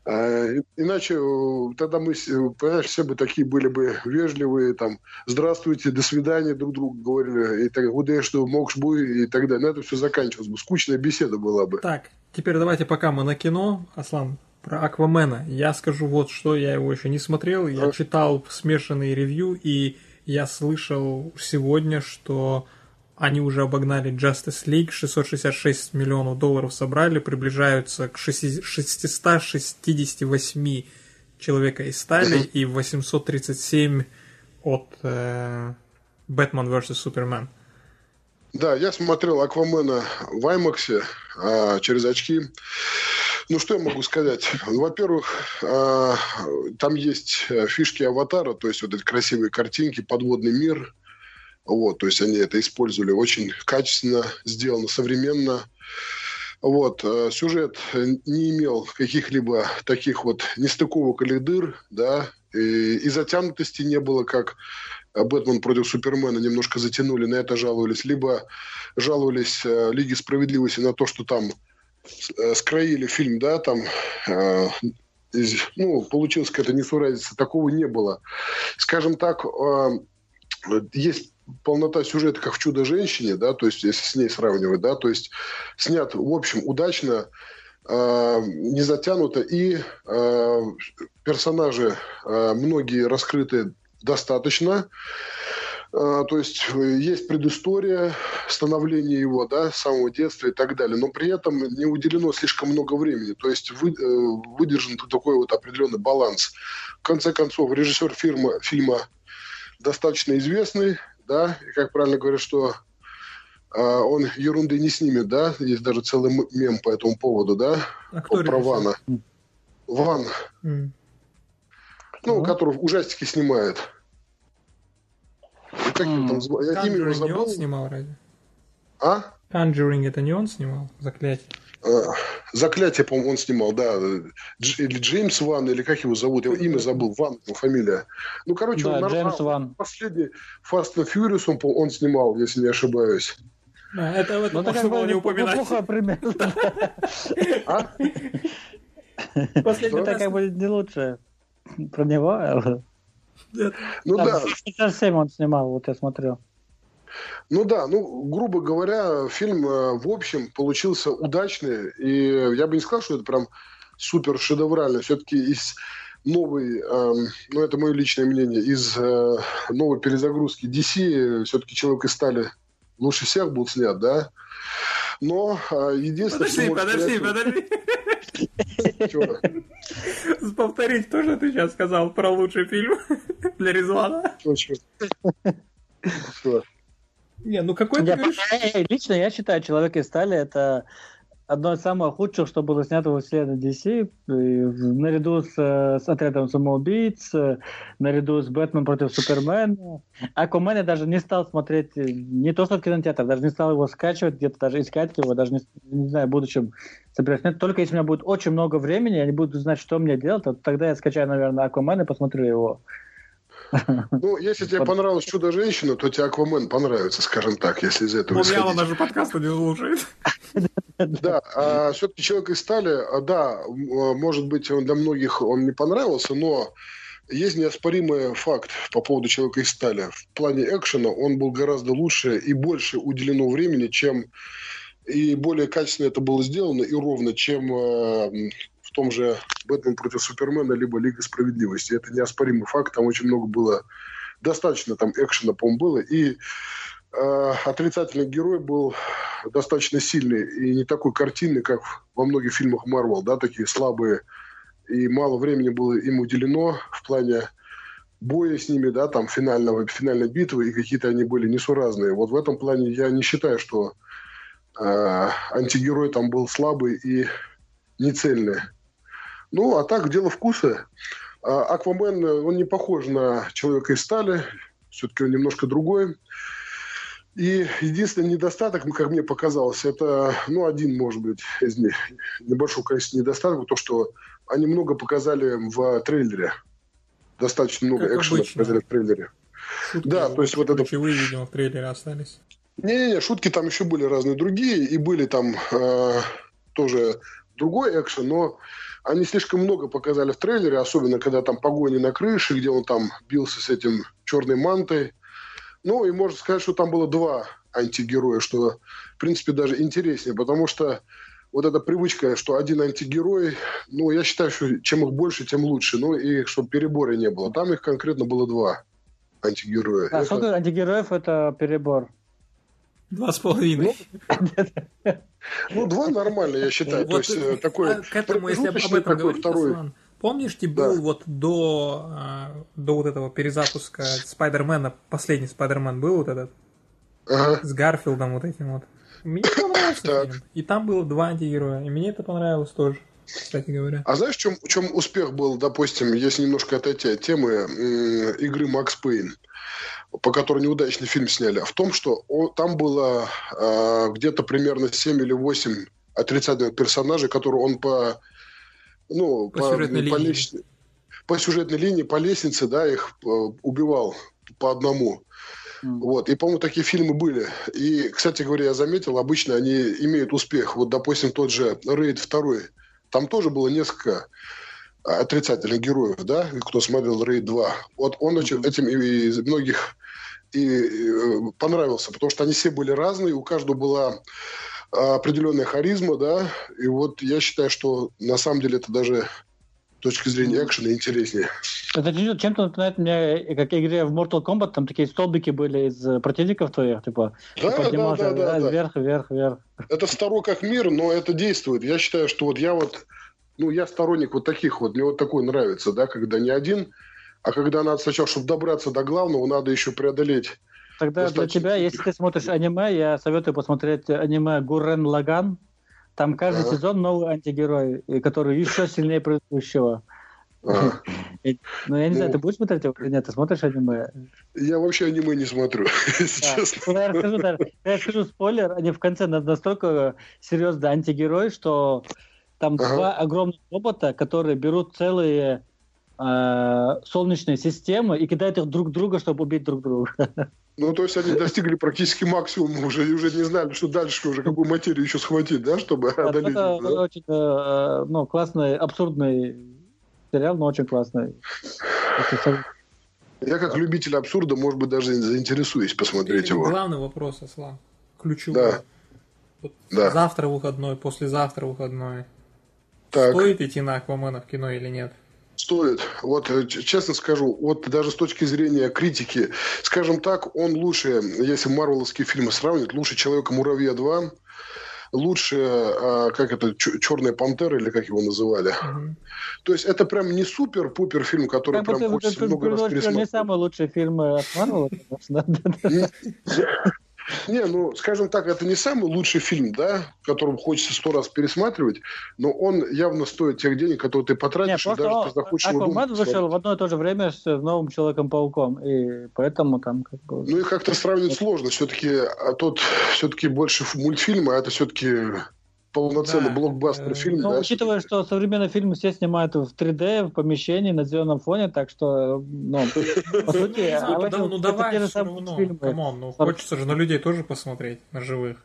а, иначе э, тогда мы, понимаешь, все бы такие были бы вежливые, там, здравствуйте, до свидания друг другу говорили, и так, куда что мог бы и так далее. На это все заканчивалось бы. Скучная беседа была бы. Так, теперь давайте пока мы на кино, Аслан, про Аквамена. Я скажу вот что, я его еще не смотрел, я а? читал смешанные ревью, и я слышал сегодня, что они уже обогнали Justice League, 666 миллионов долларов собрали, приближаются к 668 человека из стали и 837 от э, Batman vs. Superman. Да, я смотрел Аквамена в IMAX а, через очки. Ну, что я могу сказать? Во-первых, а, там есть фишки аватара, то есть вот эти красивые картинки, подводный мир, вот, то есть они это использовали очень качественно, сделано современно. Вот, э, сюжет не имел каких-либо таких вот нестыковок или дыр, да, и, и затянутости не было, как Бэтмен против Супермена немножко затянули, на это жаловались, либо жаловались э, Лиге Справедливости на то, что там э, скроили фильм, да, там э, из, ну, получилось какая-то несуразица, такого не было. Скажем так, э, есть полнота сюжета, как в «Чудо-женщине», да, то есть если с ней сравнивать, да, то есть снят, в общем, удачно, э, не затянуто, и э, персонажи э, многие раскрыты достаточно, э, то есть есть предыстория становления его, да, с самого детства и так далее, но при этом не уделено слишком много времени, то есть вы, э, выдержан такой вот определенный баланс. В конце концов, режиссер фильма, фильма достаточно известный, да, и как правильно говорят, что э, он ерунды не снимет, да, есть даже целый мем по этому поводу, да, а кто про Вана. Ван. Mm. Ну, mm. который ужастики снимает. И как mm. там, я имя его забыл. не он снимал разве? А? Conjuring это не он снимал? Заклятие. А, Заклятие, по-моему, он снимал, да. Или Джеймс Ван, или как его зовут, я имя забыл, Ван, его фамилия. Ну, короче, да, он Джеймс Ван. Последний Fast and Furious он, он снимал, если не ошибаюсь. Это в этом Ну, можно было не упоминать. Пример. А? Последний Это как бы не лучше про него. Ну да, 67 он снимал, вот я смотрел. Ну да, ну, грубо говоря, фильм э, в общем получился удачный. И я бы не сказал, что это прям супер шедеврально. Все-таки из новой, эм, ну это мое личное мнение, из э, новой перезагрузки DC все-таки «Человек из стали» лучше всех был снят, да? Но э, единственное, Подожди, подожди, сказать, подожди. Чё? Повторить то, что ты сейчас сказал про лучший фильм для Резвана. Что? Не, ну какой ты Я- говоришь? э, Лично я считаю, «Человек из стали» — это одно из самых худших, что было снято во вселенной DC, и наряду с, с «Отрядом самоубийц», наряду с «Бэтмен против Супермена». «Аквамен» я даже не стал смотреть, э, не то что в кинотеатр, даже не стал его скачивать, где-то даже искать его, даже не, не знаю, в будущем собираюсь снять. Только если у меня будет очень много времени, я не буду знать, что мне делать, то тогда я скачаю, наверное, «Аквамен» и посмотрю его. Ну, если тебе понравилось «Чудо-женщина», то тебе «Аквамен» понравится, скажем так, если из этого Он явно исходить. даже подкаста не слушает. Да, а все-таки человек из стали, а, да, а, может быть, он для многих он не понравился, но есть неоспоримый факт по поводу человека из стали. В плане экшена он был гораздо лучше и больше уделено времени, чем и более качественно это было сделано и ровно, чем э, м, в том же «Бэтмен против Супермена» либо «Лига справедливости». Это неоспоримый факт, там очень много было, достаточно там экшена, по-моему, было, и э, отрицательный герой был достаточно сильный и не такой картинный, как во многих фильмах Марвел, да, такие слабые, и мало времени было им уделено в плане боя с ними, да, там финального, финальной битвы, и какие-то они были несуразные. Вот в этом плане я не считаю, что э, антигерой там был слабый и нецельный. Ну, а так, дело вкуса. А, Аквамен, э, он не похож на Человека из стали, все-таки он немножко другой. И единственный недостаток, ну, как мне показалось, это, ну, один, может быть, из них, небольшого количества недостатков, то, что они много показали в трейлере. Достаточно много Как экшена обычно. показали в трейлере. Шутки Да, то есть вот это- ключевые, видимо, в трейлере остались. Не-не-не, шутки там еще были разные другие, и были там э, тоже другой экшен, но они слишком много показали в трейлере, особенно когда там погони на крыше, где он там бился с этим черной мантой. Ну, и можно сказать, что там было два антигероя, что, в принципе, даже интереснее, потому что вот эта привычка, что один антигерой, ну, я считаю, что чем их больше, тем лучше. Ну, и чтобы перебора не было. Там их конкретно было два антигероя. А Это- сколько антигероев — это перебор. Два с половиной. Ну, два нормально, я считаю. То есть э, такой а к этому, если об этом говорить, второй. Помнишь, был вот до, а, до вот этого перезапуска Спайдермена, последний Спайдермен был вот этот, с Гарфилдом вот этим вот. Мне понравился. И там было два антигероя, и мне это понравилось тоже, кстати говоря. А знаешь, в чем, в чем успех был, допустим, если немножко отойти от темы м, игры Макс Пейн, по которой неудачный фильм сняли? В том, что он- там было а, где-то примерно 7 или 8 отрицательных персонажей, которые он по, ну, По сюжетной линии. лестнице- по сюжетной линии, по лестнице, да, их э, убивал по одному. Вот. И, по-моему, такие фильмы были. И, кстати говоря, я заметил, обычно они имеют успех. Вот, допустим, тот же «Рейд 2». Там тоже было несколько отрицательных героев, да, кто смотрел «Рейд 2». Вот он этим и многих и, э, понравился, потому что они все были разные, у каждого была а, определенная харизма, да, и вот я считаю, что на самом деле это даже с точки зрения экшена интереснее. Это чем-то напоминает мне, э, как игре в Mortal Kombat, там такие столбики были из э, противников твоих, типа, Да, ты поднимался да, да, э, да. вверх, вверх, вверх. Это старо как мир, но это действует. Я считаю, что вот я вот, ну, я сторонник вот таких вот, мне вот такой нравится, да, когда не один, а когда надо сначала, чтобы добраться до главного, надо еще преодолеть. Тогда для тебя, если ты смотришь аниме, я советую посмотреть аниме Гуррен Лаган. Там каждый Ага. сезон новый антигерой, который еще сильнее предыдущего. Ага. Ну, я не знаю, Ну. ты будешь смотреть его или нет? Ты смотришь аниме? Я вообще аниме не смотрю, если Да. честно. Ну, я расскажу, да, я расскажу спойлер. Они в конце на- настолько серьезный антигерой, что там Ага. два огромных робота, которые берут целые э, Солнечной системы и кидают их друг друга, чтобы убить друг друга. Ну, то есть они достигли практически максимума уже, и уже не знали, что дальше уже, какую материю еще схватить, да, чтобы Да, одолеть. Это да? очень э, ну, классный, абсурдный сериал, но очень классный. Я как любитель абсурда, может быть, даже заинтересуюсь посмотреть Или его. Главный вопрос, Аслан. Ключевой. Да. Вот Да. Завтра выходной, послезавтра выходной. Так. Стоит идти на Аквамена в кино или нет? Стоит. Вот э, честно скажу, вот даже с точки зрения критики, скажем так, он лучше, если марвеловские фильмы сравнивать, лучше Человека-муравья 2, лучше, а, как это, Черная пантера, или как его называли. Мгм. То есть это прям не супер-пупер фильм, который Как прям ты хочется ты много раз предложил не пересмотреть. самые лучшие фильмы от Марвела, конечно. Не, ну, скажем так, это не самый лучший фильм, да, которым хочется сто раз пересматривать, но он явно стоит тех денег, которые ты Не, потратишь, и просто даже ты захочешь его Аквамен вышел в одно и то же время с новым Человеком-пауком, и поэтому там как бы... Ну и как-то сравнивать сложно. Все-таки а тот все-таки больше мультфильм, а это все-таки полноценный Да, блокбастер э, фильм. Ну, да, учитывая, что современные фильмы все снимают в 3D, в помещении, на зеленом фоне, так что, ну, по сути, а Ну, да- ну давай все равно, come on, ну хочется же на людей тоже посмотреть, на живых.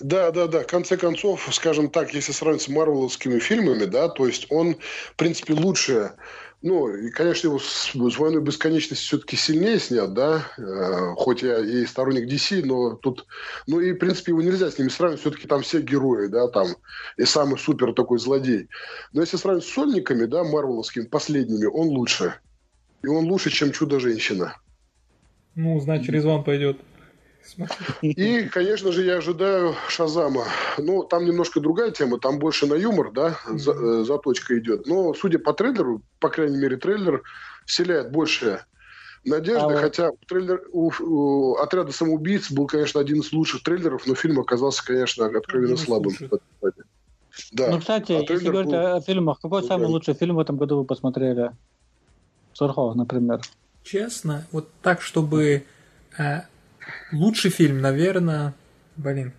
Да, да, да. В конце концов, скажем так, если сравнить с марвеловскими фильмами, да, то есть он, в принципе, лучше. Ну, и, конечно, его с, с «Войной бесконечности» все-таки сильнее снят, да, Э, хоть я и сторонник DC, но тут, ну и, в принципе, его нельзя с ними сравнивать, все-таки там все герои, да, там, и самый супер такой злодей. Но если сравнивать с сольниками, да, марвеловскими, последними, он лучше. И он лучше, чем «Чудо-женщина». Ну, значит, Резван пойдет. И, конечно же, я ожидаю Шазама. Ну, там немножко другая тема, там больше на юмор, да, за- э, заточка идет. Но, судя по трейлеру, по крайней мере, трейлер вселяет больше надежды, А вот- хотя трейлер у, у отряда самоубийц был, конечно, один из лучших трейлеров, но фильм оказался, конечно, откровенно слабым. Да. Ну, кстати, А если говорить был- о фильмах, какой самый прям- лучший фильм в этом году вы посмотрели? Сурхов, например. Честно, вот так, чтобы э, лучший фильм, наверное, блин,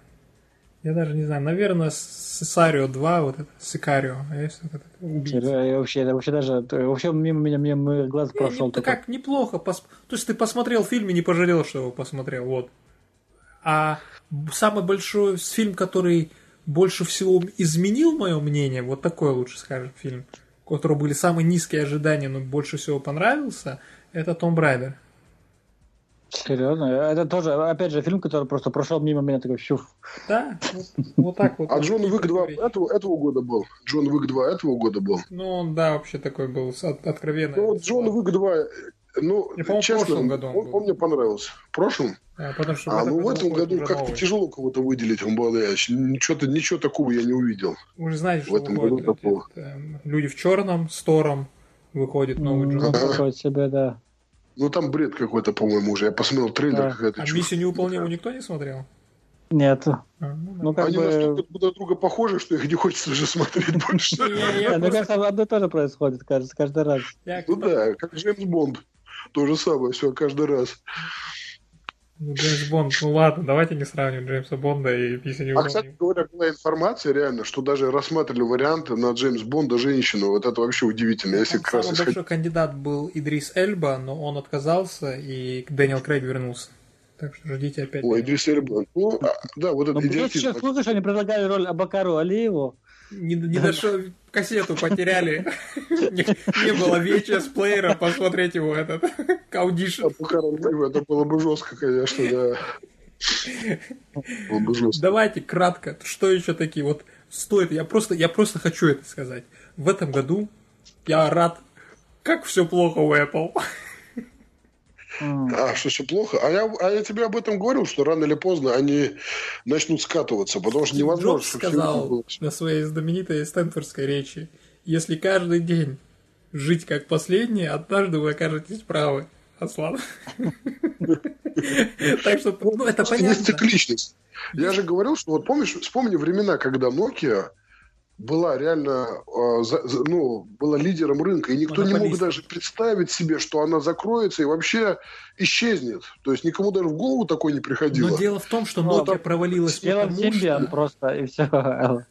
я даже не знаю, наверное, Сесарио 2, вот это, Сикарио, а есть вот этот убийца. Я вообще, я вообще даже, вообще мимо меня, мимо глаз Не, прошел. не, только. как, неплохо. пос- То есть ты посмотрел фильм и не пожалел, что его посмотрел, вот. А самый большой фильм, который больше всего изменил мое мнение, вот такой лучше скажем фильм, у которого были самые низкие ожидания, но больше всего понравился, это Том Брайдер. Серьезно? Это тоже, опять же, фильм, который просто прошел мимо меня, такой, щуф. Да, вот, вот так вот. А Джон Уик 2 говорить. этого, этого года был. Джон Уик 2 этого года был. Ну, он, да, вообще такой был с- от- откровенный. Ну, вот Джон Уик 2, ну, Я, в честно, прошлом году он он, он мне понравился. В прошлом? Да, потому что А, ну в этом выходит году как-то тяжело кого-то выделить, он был, я ничего, ничего такого я не увидел. Вы же знаете, в что этом выходит году такого. это, люди в черном с Тором выходит новый Джон. такой себе, да. Ну там бред какой-то, по-моему, уже. Я посмотрел трейлер, Да. какая-то А чушь. миссию невыполнимую никто не смотрел? Нет. А, ну, да. Ну, как Они бы... настолько друг на друга похожи, что их не хочется уже смотреть больше. Мне кажется, одно и то же происходит, кажется, каждый раз. Ну да, как Джеймс Бонд. То же самое, все каждый раз. Ну, Джеймс Бонд, ну ладно, давайте не сравнивать Джеймса Бонда и миссию А, кстати говоря, была информация реально, что даже рассматривали варианты на Джеймс Бонда женщину. Вот это вообще удивительно. Если Там как раз самый исходить- большой кандидат был Идрис Эльба, но он отказался, и Дэниел Крейг вернулся. Так что ждите опять. Ой, Идрис Эльба. Ну, а, да, вот Ну, это плюс идиотизм. еще слышишь, они предлагали роль Абакару Алиеву. Не, не дошел, кассету потеряли. Не, было VHS плеера посмотреть его этот аудишн. А пока разрыв, это было бы жестко, конечно, да. Было бы жестко. Давайте кратко, что еще такие вот стоит. Я просто, я просто хочу это сказать. В этом году я рад, как все плохо у Apple. А, что все плохо? А я, а я тебе об этом говорил, что рано или поздно они начнут скатываться, потому что невозможно, Джобс сказал на своей знаменитой стэнфордской речи, если каждый день жить как последний, однажды вы окажетесь правы. Аслан. Так что, ну, это понятно. цикличность. Я же говорил, что вот помнишь, вспомни времена, когда Nokia была реально, за, ну, была лидером рынка, и никто не мог даже представить себе, что она закроется и вообще исчезнет. То есть никому даже в голову такое не приходило. Но дело в том, что ну, Nokia ну, провалилась потому что... просто, и все.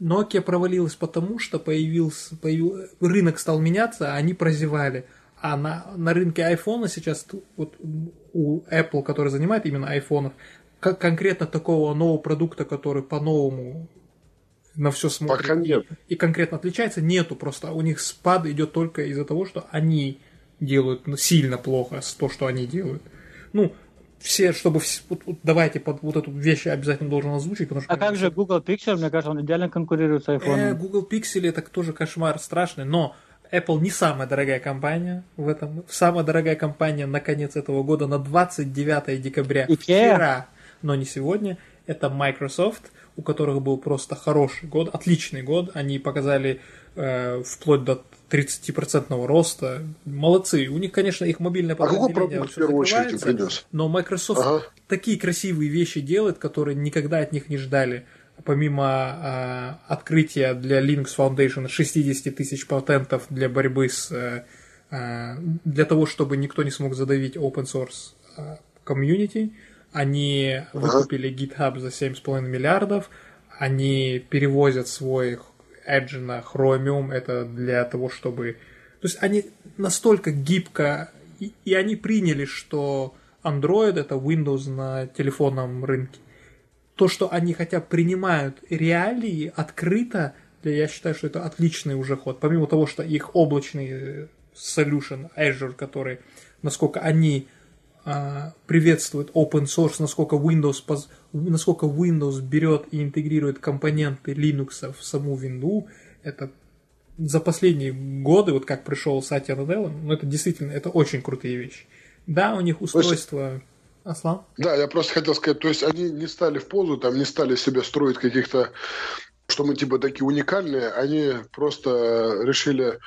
Nokia провалилась потому, что появился, появился... рынок стал меняться, а они прозевали. А на, на рынке iPhone сейчас вот у Apple, который занимает именно айфонов, как конкретно такого нового продукта, который по-новому на все смотрит Пока нет. И, и конкретно отличается, нету просто. У них спад идет только из-за того, что они делают сильно плохо с то, что они делают. Ну, все, чтобы вот, вот, давайте под вот эту вещь обязательно должен озвучить, потому что. А как же Google Pixel, мне кажется, он идеально конкурирует с iPhone. Э, Google Pixel это тоже кошмар страшный, но Apple не самая дорогая компания в этом. Самая дорогая компания на конец этого года на 29 декабря. Ikea? Вчера, но не сегодня. Это Microsoft у которых был просто хороший год, отличный год. Они показали э, вплоть до 30% роста. Молодцы. У них, конечно, их мобильное подразделение... А какой продукт в первую очередь принес? Но Microsoft ага. такие красивые вещи делает, которые никогда от них не ждали. Помимо э, открытия для Linux Foundation 60 тысяч патентов для борьбы с... Э, э, для того, чтобы никто не смог задавить open source э, комьюнити, они выкупили GitHub за 7,5 миллиардов, они перевозят свой Edge на Chromium, это для того, чтобы... То есть они настолько гибко... И, и они приняли, что Android это Windows на телефонном рынке. То, что они хотя бы принимают реалии открыто, я считаю, что это отличный уже ход. Помимо того, что их облачный solution Azure, который, насколько они приветствует open source, насколько Windows, насколько Windows берет и интегрирует компоненты Linux в саму винду, это за последние годы, вот как пришел Сатья Наделла, ну это действительно, это очень крутые вещи. Да, у них устройство... Аслан? Да, я просто хотел сказать, то есть они не стали в позу, там не стали себе строить каких-то, что мы типа такие уникальные, они просто решили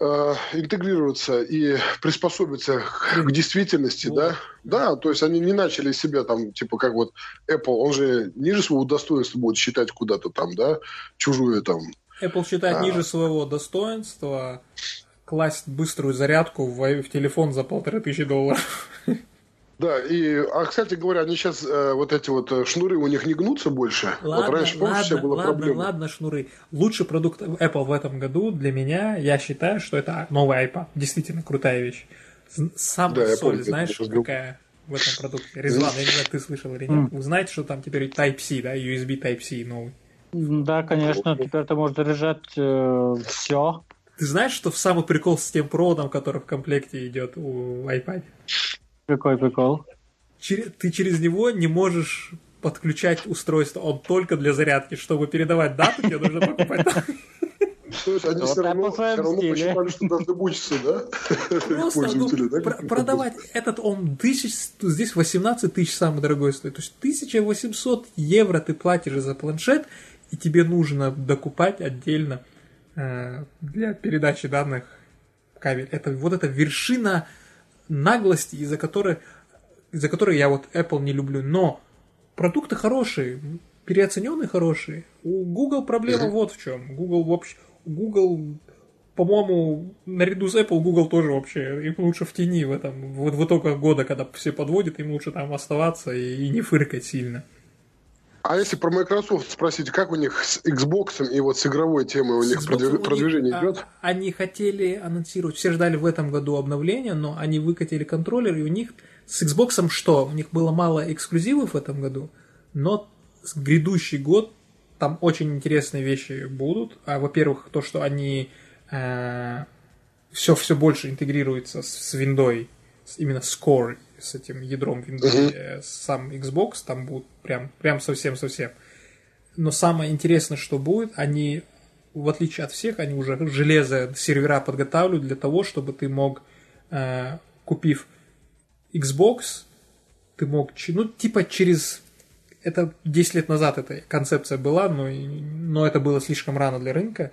интегрироваться и приспособиться к, действительности, вот. да? Да, то есть они не начали себя там, типа, как вот Apple, он же ниже своего достоинства будет считать куда-то там, да, чужую там. Apple считает а... ниже своего достоинства класть быструю зарядку в, в телефон за полторы тысячи долларов. Да, и, а, кстати говоря, они сейчас, э, вот эти вот э, шнуры у них не гнутся больше. Ладно, вот раньше, помнишь, ладно, была ладно, проблема. ладно, шнуры. Лучший продукт Apple в этом году для меня, я считаю, что это новый iPad. Действительно крутая вещь. Сам да, соль, помню, знаешь, какая в этом продукте? Резван, я не знаю, ты слышал или нет. Вы знаете, что там теперь Type-C, да, USB Type-C новый? Да, конечно, теперь ты можешь заряжать э, все. Ты знаешь, что в самый прикол с тем проводом, который в комплекте идет у iPad? Какой прикол? Ты через него не можешь подключать устройство, он только для зарядки. Чтобы передавать дату, тебе нужно покупать. Есть они все равно, все равно посчитали, что должны мучиться, да? Просто ну, да, продавать этот он тысяч, здесь 18 тысяч самый дорогой стоит. То есть 1800 евро ты платишь за планшет, и тебе нужно докупать отдельно э, для передачи данных кабель. Это вот эта вершина наглости, из-за которой, из-за которой я вот Apple не люблю. Но продукты хорошие, переоцененные хорошие. У Google проблема mm-hmm. вот в чем. Google вообще, Google, по-моему, наряду с Apple, Google тоже вообще, им лучше в тени в этом, в, в итогах года, когда все подводят, им лучше там оставаться и, и не фыркать сильно. А если про Microsoft спросить, как у них с Xbox и вот с игровой темой у них продвиж... продвижение них, идет? Они хотели анонсировать, все ждали в этом году обновления, но они выкатили контроллер, и у них с Xbox что? У них было мало эксклюзивов в этом году, но грядущий год там очень интересные вещи будут. А, во-первых, то, что они э, все, все больше интегрируется с, с Windows, именно с Core с этим ядром Windows, uh-huh. сам Xbox, там будут прям, прям совсем-совсем. Но самое интересное, что будет, они, в отличие от всех, они уже железо, сервера подготавливают для того, чтобы ты мог, э, купив Xbox, ты мог, ну, типа через... Это 10 лет назад эта концепция была, но, но это было слишком рано для рынка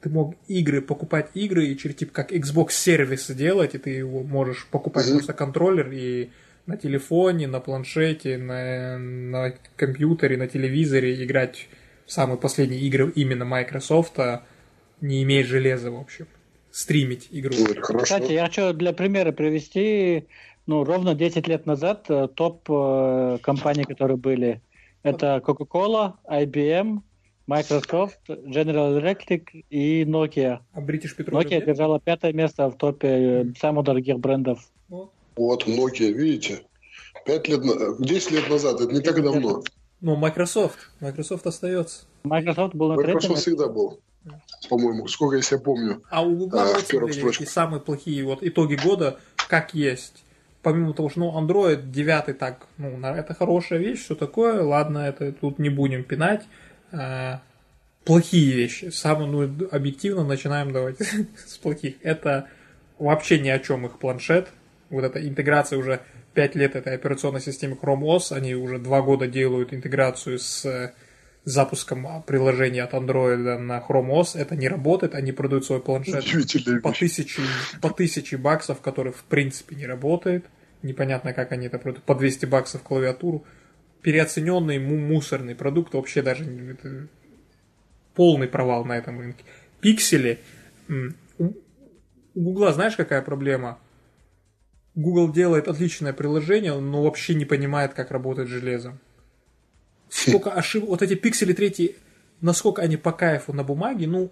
ты мог игры, покупать игры и через типа как Xbox сервис делать, и ты его можешь покупать mm-hmm. просто контроллер и на телефоне, на планшете, на, на компьютере, на телевизоре играть самые последние игры именно Microsoft а не имеет железа, в общем, стримить игру. Ну, Кстати, я хочу для примера привести, ну, ровно 10 лет назад э, топ э, компаний, которые были, это Coca-Cola, IBM, Microsoft, General Electric и Nokia. А British Petroleum Nokia нет? держала пятое место в топе mm. самых дорогих брендов. Вот. вот Nokia, видите? Пять лет, десять лет назад, это не так давно. Ну, Microsoft. Microsoft остается. Microsoft был на Microsoft третьем. всегда был. По-моему, сколько я себя помню. А у Google а, смотрели, самые плохие вот итоги года, как есть. Помимо того, что ну, Android 9 так, ну, это хорошая вещь, все такое, ладно, это тут не будем пинать. А, плохие вещи. Самое, ну, объективно начинаем давать с плохих. Это вообще ни о чем их планшет. Вот эта интеграция уже 5 лет этой операционной системы Chrome OS, они уже 2 года делают интеграцию с э, запуском приложения от Android на Chrome OS, это не работает, они продают свой планшет по тысяче, по тысяче баксов, который в принципе не работает, непонятно как они это продают, по 200 баксов клавиатуру, переоцененный мусорный продукт, вообще даже это полный провал на этом рынке. Пиксели, у Гугла знаешь какая проблема? Google делает отличное приложение, но вообще не понимает, как работает железо. Сколько ошибок, вот эти пиксели третьи, насколько они по кайфу на бумаге, ну,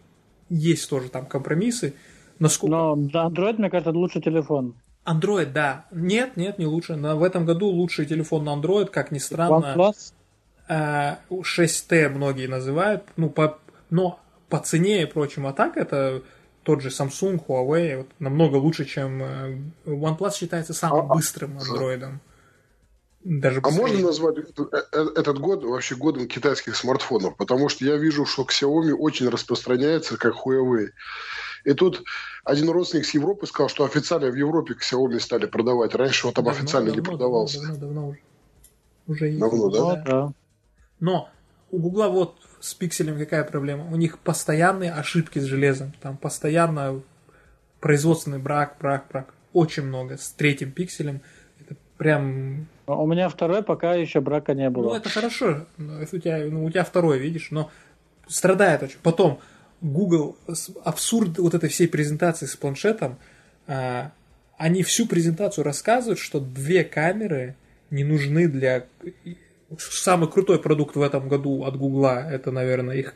есть тоже там компромиссы. Насколько... Но Android, мне кажется, лучший телефон. Android, да. Нет, нет, не лучше. На, в этом году лучший телефон на Android, как ни странно. OnePlus? 6T э, многие называют, ну, по, но по цене и прочим, а так это тот же Samsung, Huawei, вот, намного лучше, чем э, OnePlus считается самым а, а быстрым андроидом. Даже а можно назвать э, этот год вообще годом китайских смартфонов? Потому что я вижу, что Xiaomi очень распространяется, как Huawei. И тут один родственник с Европы сказал, что официально в Европе Xiaomi стали продавать. Раньше он там давно, официально давно, не продавался. Давно, давно, давно уже. Уже давно, да? да? Но у Гугла вот с пикселем какая проблема? У них постоянные ошибки с железом. Там постоянно производственный брак, брак, брак. Очень много. С третьим пикселем. Это прям... У меня второй пока еще брака не было. Ну, это хорошо. У тебя, ну, у тебя второй, видишь, но страдает очень. Потом Google, абсурд вот этой всей презентации с планшетом, а, они всю презентацию рассказывают, что две камеры не нужны для самый крутой продукт в этом году от Гугла, это, наверное, их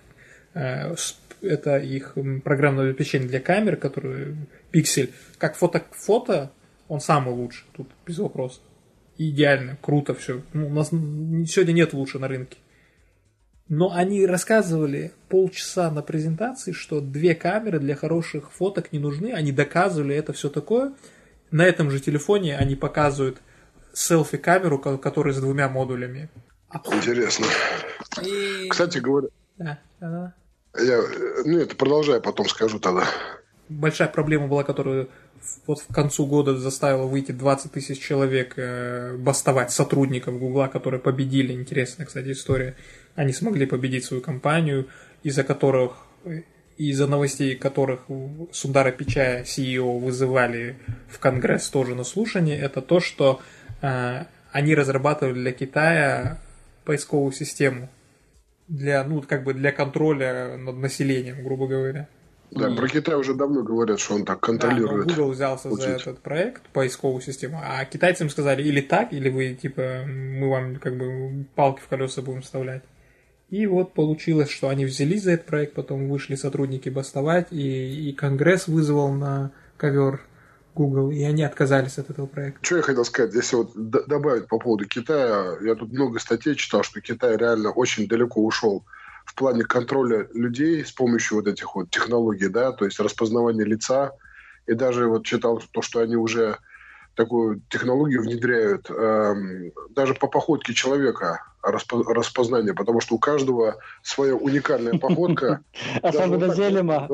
э, это их программное обеспечение для камер, который Pixel. Как фото, фото он самый лучший, тут без вопросов. Идеально, круто все. Ну, у нас сегодня нет лучше на рынке. Но они рассказывали полчаса на презентации, что две камеры для хороших фоток не нужны. Они доказывали это все такое. На этом же телефоне они показывают селфи-камеру, которая с двумя модулями. Интересно. И... Кстати говоря... Да, да, Я, ну, это продолжаю, потом скажу тогда. Большая проблема была, которую вот в концу года заставила выйти 20 тысяч человек э, бастовать сотрудников Гугла, которые победили. Интересная, кстати, история. Они смогли победить свою компанию, из-за которых из-за новостей которых Сундара Пичая, CEO, вызывали в Конгресс тоже на слушание, это то, что э, они разрабатывали для Китая поисковую систему для, ну, как бы для контроля над населением, грубо говоря. Да, и... про Китай уже давно говорят, что он так контролирует. Да, Google взялся учить. за этот проект, поисковую систему, а китайцам сказали или так, или вы, типа, мы вам как бы палки в колеса будем вставлять. И вот получилось, что они взялись за этот проект, потом вышли сотрудники бастовать, и, и Конгресс вызвал на ковер Google, и они отказались от этого проекта. Что я хотел сказать, если вот добавить по поводу Китая, я тут много статей читал, что Китай реально очень далеко ушел в плане контроля людей с помощью вот этих вот технологий, да, то есть распознавания лица, и даже вот читал то, что они уже такую технологию внедряют э, даже по походке человека распо, распознание, потому что у каждого своя уникальная походка. Особенно Зелема.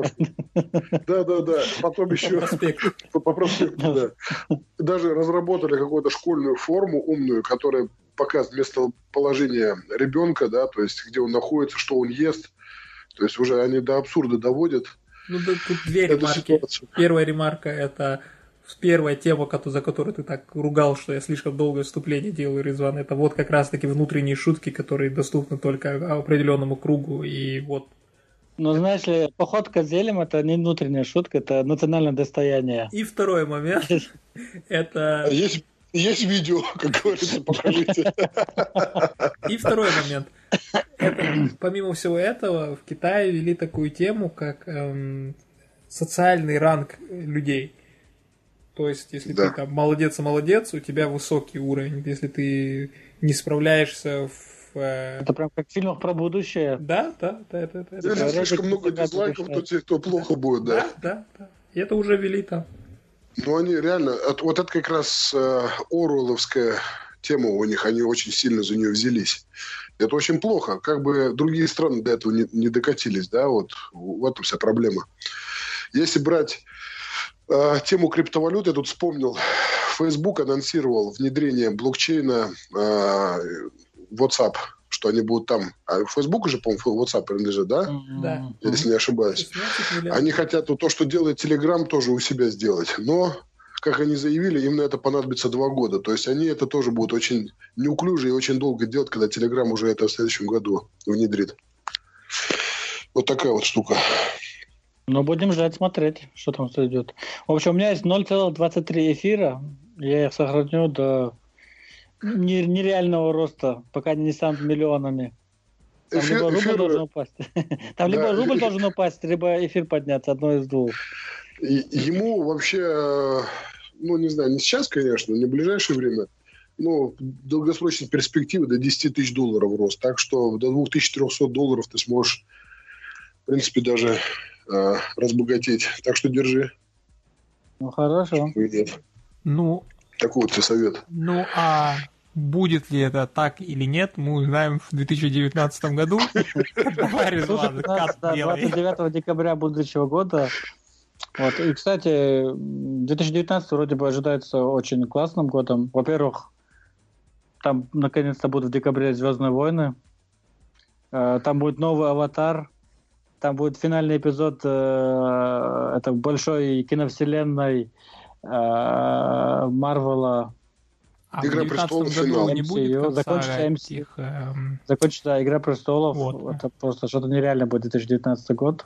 Да, да, да. Потом еще по проспекту, да. Даже разработали какую-то школьную форму умную, которая показывает местоположение ребенка, да, то есть где он находится, что он ест. То есть уже они до абсурда доводят. Ну, тут две ремарки. Первая ремарка – это первая тема, за которую ты так ругал, что я слишком долгое вступление делаю, Резван, это вот как раз-таки внутренние шутки, которые доступны только определенному кругу, и вот ну, знаешь ли, поход к зелем это не внутренняя шутка, это национальное достояние. И второй момент, это... Есть, есть видео, как говорится, покажите. И второй момент. Это, помимо всего этого, в Китае ввели такую тему, как эм, социальный ранг людей. То есть, если да. ты там молодец, молодец, у тебя высокий уровень. Если ты не справляешься в э, это прям как в фильмах про будущее. Да, да, да. Это, это, Если слишком много дизлайков, то тебе то плохо будет, да. Да, да, да. И это уже вели там. Ну, они реально... Вот это как раз э, Оруэлловская тема у них. Они очень сильно за нее взялись. Это очень плохо. Как бы другие страны до этого не, не докатились, да, вот в этом вся проблема. Если брать э, тему криптовалют, я тут вспомнил, Facebook анонсировал внедрение блокчейна э, WhatsApp, что они будут там. А Facebook уже, по-моему, WhatsApp принадлежит, да? Да. Если не ошибаюсь. Они хотят вот то, что делает Telegram, тоже у себя сделать. Но как они заявили, им на это понадобится два года. То есть они это тоже будут очень неуклюже и очень долго делать, когда Telegram уже это в следующем году внедрит. Вот такая вот штука. Ну, будем ждать, смотреть, что там идет. В общем, у меня есть 0,23 эфира. Я их сохраню до нереального роста, пока не станут миллионами. Там эфир, либо рубль эфир... должен упасть. Там да. либо рубль должен упасть, либо эфир подняться, одно из двух. Ему вообще, ну, не знаю, не сейчас, конечно, не в ближайшее время, но в долгосрочной перспективе до 10 тысяч долларов рост. Так что до 2300 долларов ты сможешь, в принципе, даже э, разбогатеть. Так что держи. Ну, хорошо. Нет. Ну, такой вот совет. Ну, а будет ли это так или нет, мы узнаем в 2019 году. 29 декабря будущего года вот. И, кстати, 2019 вроде бы ожидается очень классным годом. Во-первых, там наконец-то будут в декабре Звездные войны. Э, там будет новый аватар. Там будет финальный эпизод э, это большой киновселенной Марвела. А Игра престолов финал. не будет закончится, этих, эм... закончится Игра престолов. Вот. Это просто что-то нереально будет 2019 год.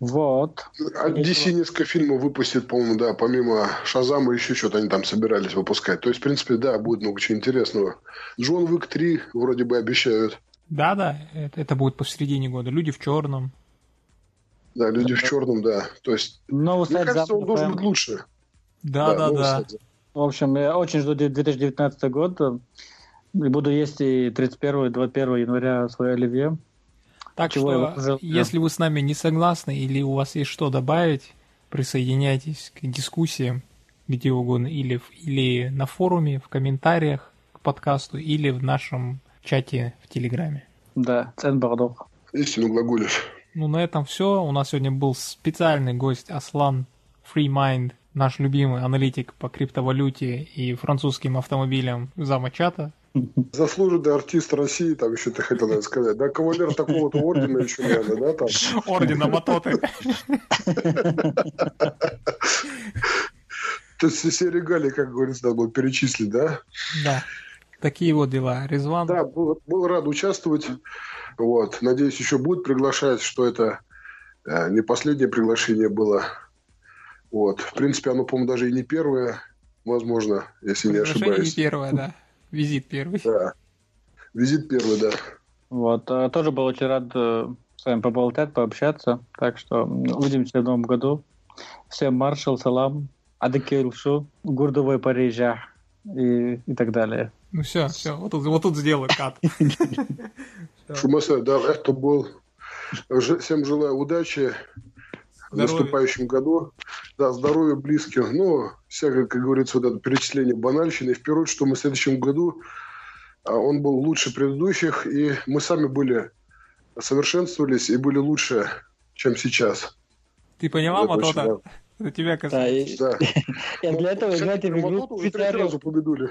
Вот. А DC несколько фильмов выпустит, по-моему, да, помимо Шазама еще что-то они там собирались выпускать. То есть, в принципе, да, будет много чего интересного. Джон Уик 3 вроде бы обещают. Да-да, это, это будет посередине года. Люди в черном. Да, люди в черном, да. То есть, новый мне кажется, он должен быть лучше. Да, да, да. В общем, я очень жду 2019 год. И буду есть и 31 и 21 января свое оливье. Так Чего что, если вы с нами не согласны или у вас есть что добавить, присоединяйтесь к дискуссиям где угодно, или, или на форуме, в комментариях к подкасту, или в нашем чате в Телеграме. Да, цен Бордов. Истину глаголишь. Ну, на этом все. У нас сегодня был специальный гость Аслан FreeMind, наш любимый аналитик по криптовалюте и французским автомобилям зама чата. Заслуженный артист России, там еще ты хотел сказать, да, кавалер такого-то ордена еще, наверное, да, там? Ордена Матоты. То есть все регалии, как говорится, надо было перечислить, да? Да. Такие вот дела. Резван. Да, был, был рад участвовать. Вот. Надеюсь, еще будет приглашать, что это э, не последнее приглашение было. Вот. В принципе, оно, по-моему, даже и не первое, возможно, если не ошибаюсь. не первое, да. Визит первый. Да. Визит первый, да. Вот. А, тоже был очень рад э, с вами поболтать, пообщаться. Так что увидимся в новом году. Всем маршал, салам, адекилшу, гурдовой Парижа и, и так далее. Ну все, все, вот тут, вот тут сделаю кат. Шумаса, да, это был. Всем желаю удачи в наступающем году. Да, здоровья близких. Ну, всякое, как говорится, вот это перечисление банальщины. В первую очередь, что мы в следующем году а, он был лучше предыдущих, и мы сами были совершенствовались и были лучше, чем сейчас. Ты поняла, Матота? Это тебя касается. Да. Я для этого играть в игру сразу победули.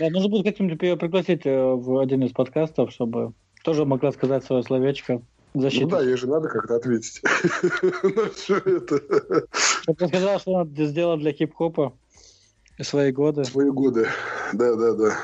Да, нужно будет как-нибудь ее пригласить э, в один из подкастов, чтобы тоже могла сказать свое словечко. Защиты. Ну да, ей же надо как-то ответить на все это. Я сказал, что она сделала для хип-хопа свои годы. Свои годы, да, да, да.